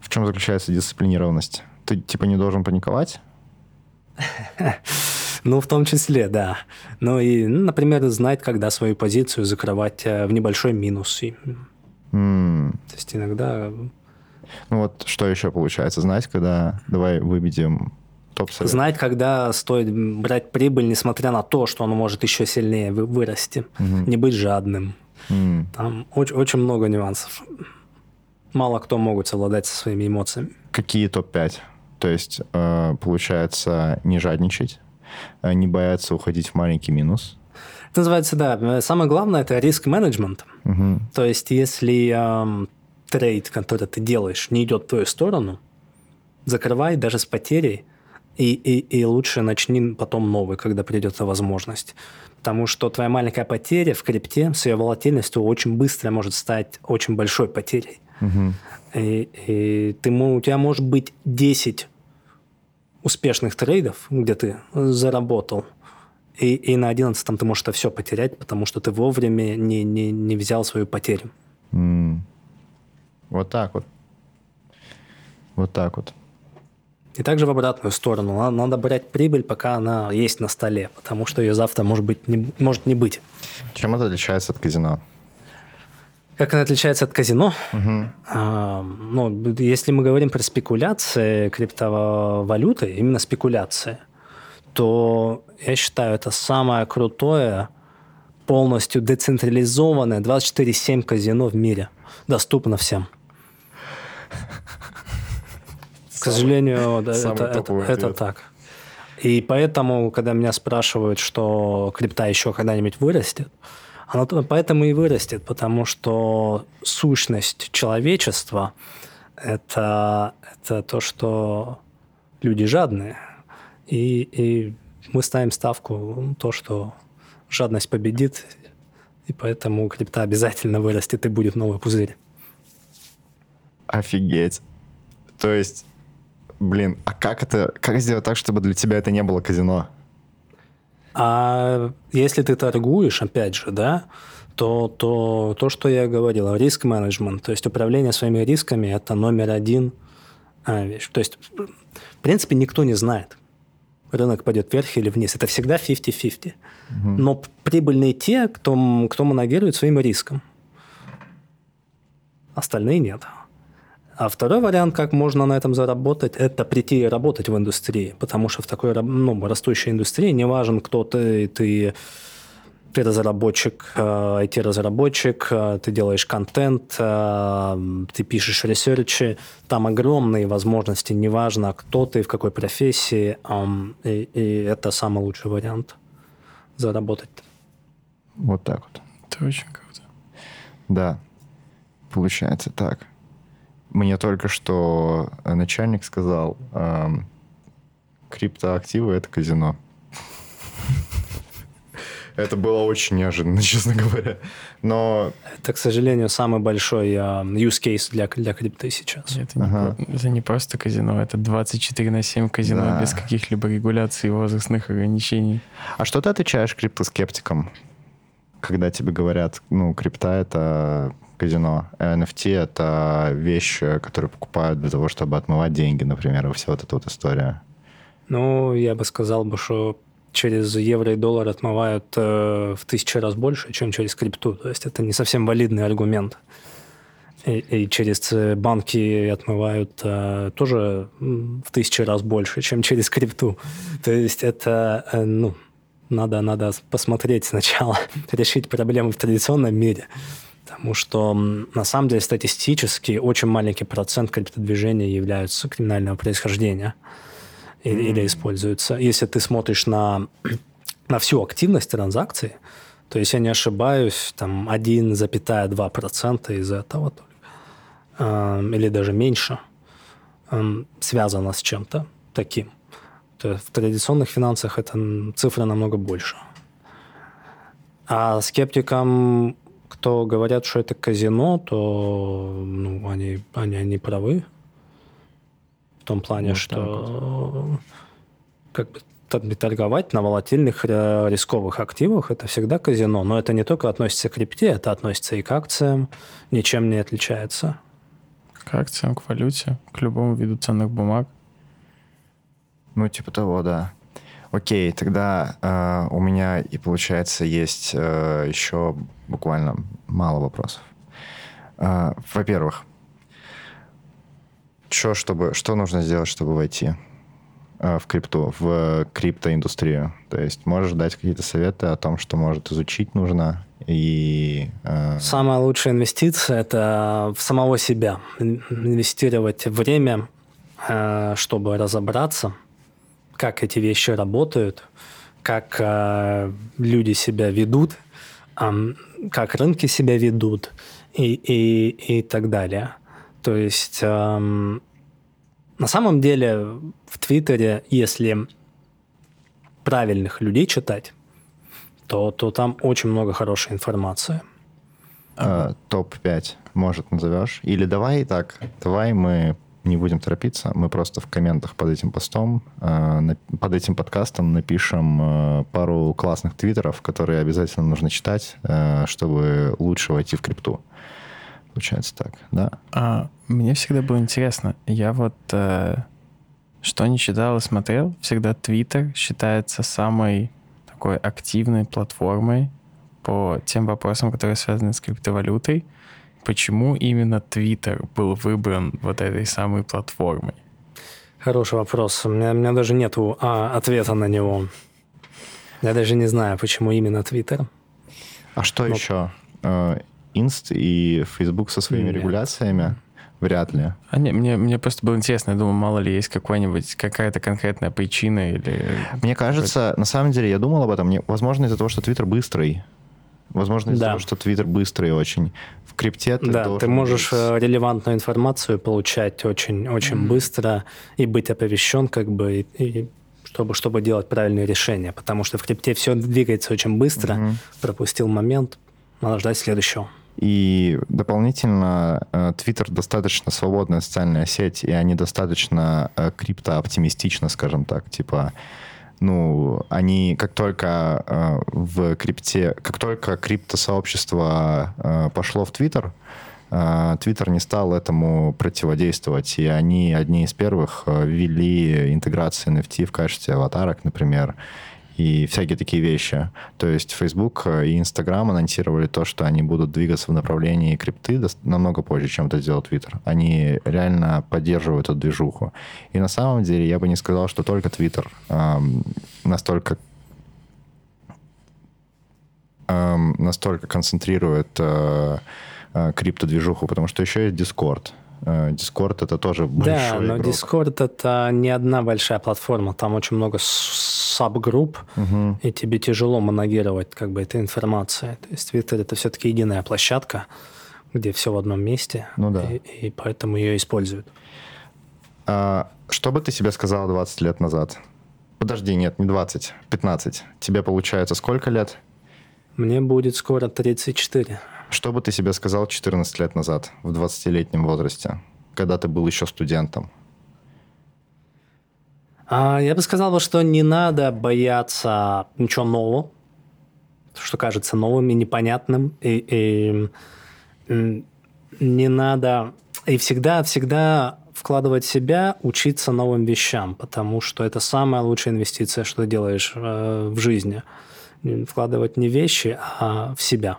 Speaker 2: В чем заключается дисциплинированность? Ты типа не должен паниковать?
Speaker 3: Ну, в том числе, да. Ну и, ну, например, знать, когда свою позицию закрывать э, в небольшой минус.
Speaker 2: Mm.
Speaker 3: То есть иногда...
Speaker 2: Ну вот что еще получается? Знать, когда... Давай выведем топ -совет.
Speaker 3: Знать, когда стоит брать прибыль, несмотря на то, что он может еще сильнее вырасти. Mm-hmm. Не быть жадным.
Speaker 2: Mm.
Speaker 3: Там очень, очень много нюансов. Мало кто могут совладать со своими эмоциями.
Speaker 2: Какие топ-5? То есть, э, получается, не жадничать, э, не бояться уходить в маленький минус.
Speaker 3: Это называется, да, самое главное – это риск-менеджмент.
Speaker 2: Мгм.
Speaker 3: То есть, если эм, трейд, который ты делаешь, не идет в твою сторону, закрывай даже с потерей, и, и, и лучше начни потом новый, когда придет возможность. Потому что твоя маленькая потеря в крипте с ее волатильностью очень быстро может стать очень большой потерей.
Speaker 2: Мгм.
Speaker 3: И, и ты, у тебя может быть 10 успешных трейдов, где ты заработал, и, и на 11 ты можешь это все потерять, потому что ты вовремя не, не, не взял свою потерю.
Speaker 2: М. Вот так вот. Вот так вот.
Speaker 3: И также в обратную сторону. Надо, надо брать прибыль, пока она есть на столе, потому что ее завтра может, быть не, может не быть.
Speaker 2: Чем это отличается от казино?
Speaker 3: Как она отличается от казино? А, ну, если мы говорим про спекуляции криптовалюты, именно спекуляции, то я считаю, это самое крутое, полностью децентрализованное 24-7 казино в мире. Доступно всем. К сожалению, да, это, так. И поэтому, когда меня спрашивают, что крипта еще когда-нибудь вырастет, она то- поэтому и вырастет, потому что сущность человечества это, это то, что люди жадные. И, и мы ставим ставку на то, что жадность победит, и поэтому крипта обязательно вырастет и будет новый пузырь.
Speaker 2: Офигеть. То есть, блин, а как это, как сделать так, чтобы для тебя это не было казино?
Speaker 3: А если ты торгуешь, опять же, да, то, то то, что я говорил, риск-менеджмент, то есть управление своими рисками, это номер один а, вещь. То есть, в принципе, никто не знает, рынок пойдет вверх или вниз. Это всегда 50-50. Но прибыльные те, кто, кто манагирует своим риском. Остальные нет. А второй вариант, как можно на этом заработать, это прийти и работать в индустрии. Потому что в такой ну, растущей индустрии не важен, кто ты, ты, ты разработчик, э, IT-разработчик, э, ты делаешь контент, э, ты пишешь ресерчи. Там огромные возможности, неважно, кто ты, в какой профессии. И, и это самый лучший вариант заработать.
Speaker 2: Вот так вот.
Speaker 4: Это очень круто.
Speaker 2: Да, получается так. Мне только что э, начальник сказал, эм, криптоактивы — это казино. Это было очень неожиданно, честно говоря. Но
Speaker 3: Это, к сожалению, самый большой э, use case для, для крипты сейчас.
Speaker 4: Это, не,
Speaker 2: Ага.
Speaker 4: про- это не просто казино, это 24 на 7 казино
Speaker 2: Да.
Speaker 4: без каких-либо регуляций и возрастных ограничений.
Speaker 2: А что ты отвечаешь криптоскептикам, когда тебе говорят, ну, крипта — это казино, NFT — это вещь, э, которую покупают для того, чтобы отмывать деньги, например, и вся вот эта вот история.
Speaker 3: Ну, я бы сказал бы, что через евро и доллар отмывают э, в тысячу раз больше, чем через крипту. То есть это не совсем валидный аргумент. И, и через э, банки отмывают э, тоже в тысячу раз больше, чем через крипту. То есть это, э, ну, надо, надо посмотреть сначала, решить проблемы в традиционном мире. Потому что на самом деле статистически очень маленький процент криптодвижений являются криминального происхождения или, или используются. Если ты смотришь на, на всю активность транзакций, то, если я не ошибаюсь, там 1,2% из этого только, эм, или даже меньше, эм, связано с чем-то таким. То есть в традиционных финансах эта цифра намного больше. А скептикам, кто говорят, что это казино, то ну, они, они, они правы. В том плане,
Speaker 2: Вот
Speaker 3: что как бы торговать на волатильных э, рисковых активах это всегда казино. Но это не только относится к крипте, это относится и к акциям, ничем не отличается.
Speaker 4: К акциям, к валюте, к любому виду ценных бумаг.
Speaker 2: Ну, типа того, да. Окей, тогда э, у меня и получается есть э, еще буквально мало вопросов. Э, во-первых, что, чтобы, что нужно сделать, чтобы войти э, в крипту, в криптоиндустрию? То есть можешь дать какие-то советы о том, что, может, изучить нужно и... э,
Speaker 3: Самая лучшая инвестиция – это в самого себя. Ин- Инвестировать время, э, чтобы разобраться, как эти вещи работают, как э, люди себя ведут, э, как рынки себя ведут и, и, и так далее. То есть э, на самом деле в Твиттере, если правильных людей читать, то, то там очень много хорошей информации.
Speaker 2: А, Топ-5, может, назовешь? Или давай так, давай мы не будем торопиться, мы просто в комментах под этим постом, э, под этим подкастом напишем э, пару классных твиттеров, которые обязательно нужно читать, э, чтобы лучше войти в крипту. Получается так, да?
Speaker 4: А, мне всегда было интересно. Я вот что не читал и смотрел, всегда Твиттер считается самой такой активной платформой по тем вопросам, которые связаны с криптовалютой. Почему именно Твиттер был выбран вот этой самой платформой?
Speaker 3: Хороший вопрос. У меня, у меня даже нет а, ответа на него. Я даже не знаю, почему именно Твиттер.
Speaker 2: А что Но... еще? Э, Инст и Фейсбук со своими нет. регуляциями? Вряд ли.
Speaker 4: А не, мне, мне просто было интересно, я думаю, мало ли есть какой-нибудь, какая-то конкретная причина или...
Speaker 2: Мне кажется, на самом деле, я думал об этом, возможно, из-за того, что Твиттер быстрый. Возможно, из-за да. того, что Твиттер быстрый очень. В крипте ты
Speaker 3: Да, ты можешь быть... Э, релевантную информацию получать очень, очень mm-hmm. быстро и быть оповещен, как бы, и, и чтобы, чтобы делать правильные решения. Потому что в крипте все двигается очень быстро. Mm-hmm. Пропустил момент, надо ждать следующего.
Speaker 2: И дополнительно Твиттер достаточно свободная социальная сеть, и они достаточно э, криптооптимистично, скажем так, типа ну, они как только э, в крипте, как только криптосообщество э, пошло в Твиттер, э, Твиттер не стал этому противодействовать, и они одни из первых э, ввели интеграции NFT в качестве аватарок, например, и всякие такие вещи. То есть Facebook э, и Instagram анонсировали то, что они будут двигаться в направлении крипты намного позже, чем это сделал Twitter. Они реально поддерживают эту движуху. И на самом деле я бы не сказал, что только Twitter эм, настолько эм, настолько концентрирует э, э, криптодвижуху, потому что еще есть Discord. Э, Discord это тоже большой
Speaker 3: Да, но
Speaker 2: игрок.
Speaker 3: Discord это не одна большая платформа, там очень много саб-групп, угу. и тебе тяжело моногировать как бы этой информацией. То есть Twitter это все-таки единая площадка, где все в одном месте,
Speaker 2: ну, да.
Speaker 3: и, и поэтому ее используют.
Speaker 2: А, что бы ты себе сказал 20 лет назад? Подожди, нет, не 20, 15. Тебе получается сколько лет?
Speaker 3: Мне будет скоро 34.
Speaker 2: Что бы ты себе сказал 14 лет назад, в 20-летнем возрасте, когда ты был еще студентом?
Speaker 3: А, я бы сказал, что не надо бояться ничего нового, что кажется новым и непонятным, и, и не надо и всегда, всегда вкладывать себя, учиться новым вещам, потому что это самая лучшая инвестиция, что ты делаешь э, в жизни. Вкладывать не вещи, а в себя.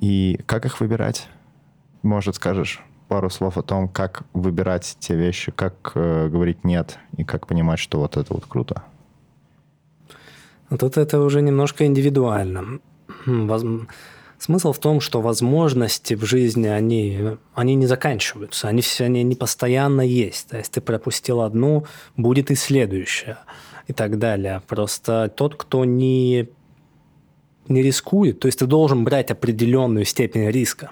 Speaker 2: И как их выбирать? Может, скажешь пару слов о том, как выбирать те вещи, как э, говорить нет и как понимать, что вот это вот круто?
Speaker 3: Тут это уже немножко индивидуально. Воз... Смысл в том, что возможности в жизни, они, они не заканчиваются, они, все, они не постоянно есть. То есть ты пропустил одну, будет и следующая и так далее. Просто тот, кто не не рискует, то есть ты должен брать определенную степень риска.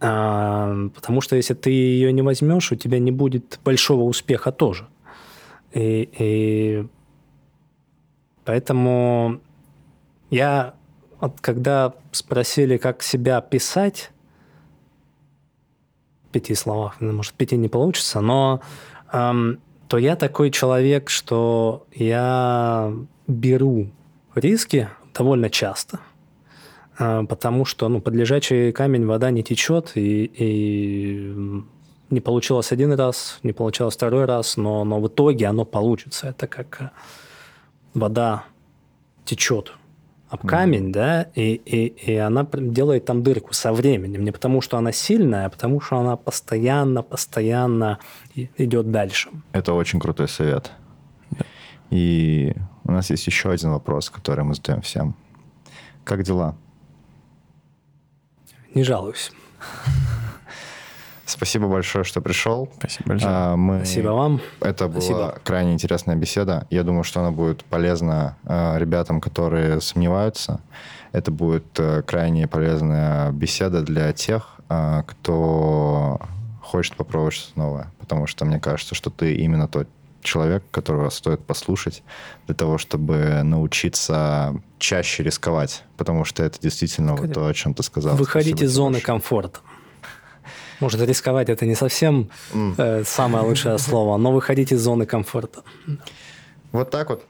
Speaker 3: А, потому что если ты ее не возьмешь, у тебя не будет большого успеха тоже. И, и поэтому я, вот, когда спросили, как себя писать, в пяти словах, ну, может, пяти не получится, но эм, то я такой человек, что я беру риски, довольно часто. А, потому что ну, под лежачий камень вода не течет, и, и не получилось один раз, не получилось второй раз, но, но в итоге оно получится. Это как э, вода течет об камень, mm-hmm. да, и, и, и она делает там дырку со временем. Не потому, что она сильная, а потому, что она постоянно, постоянно идет дальше.
Speaker 2: Это очень крутой совет. И у нас есть еще один вопрос, который мы задаем всем. Как дела?
Speaker 3: Не жалуюсь.
Speaker 2: Спасибо большое, что пришел.
Speaker 4: Спасибо большое.
Speaker 2: А, мы...
Speaker 3: Спасибо вам.
Speaker 2: Это была
Speaker 3: Спасибо.
Speaker 2: крайне интересная беседа. Я думаю, что она будет полезна э, ребятам, которые сомневаются. Это будет э, крайне полезная беседа для тех, э, кто хочет попробовать что-то новое. Потому что мне кажется, что ты именно тот человек, которого стоит послушать для того, чтобы научиться чаще рисковать. Потому что это действительно вот то, о чем ты сказал.
Speaker 3: Выходите
Speaker 2: Спасибо
Speaker 3: из зоны
Speaker 2: большое.
Speaker 3: комфорта. Может, рисковать это не совсем э, самое лучшее слово, но выходите из зоны комфорта.
Speaker 2: Вот так вот.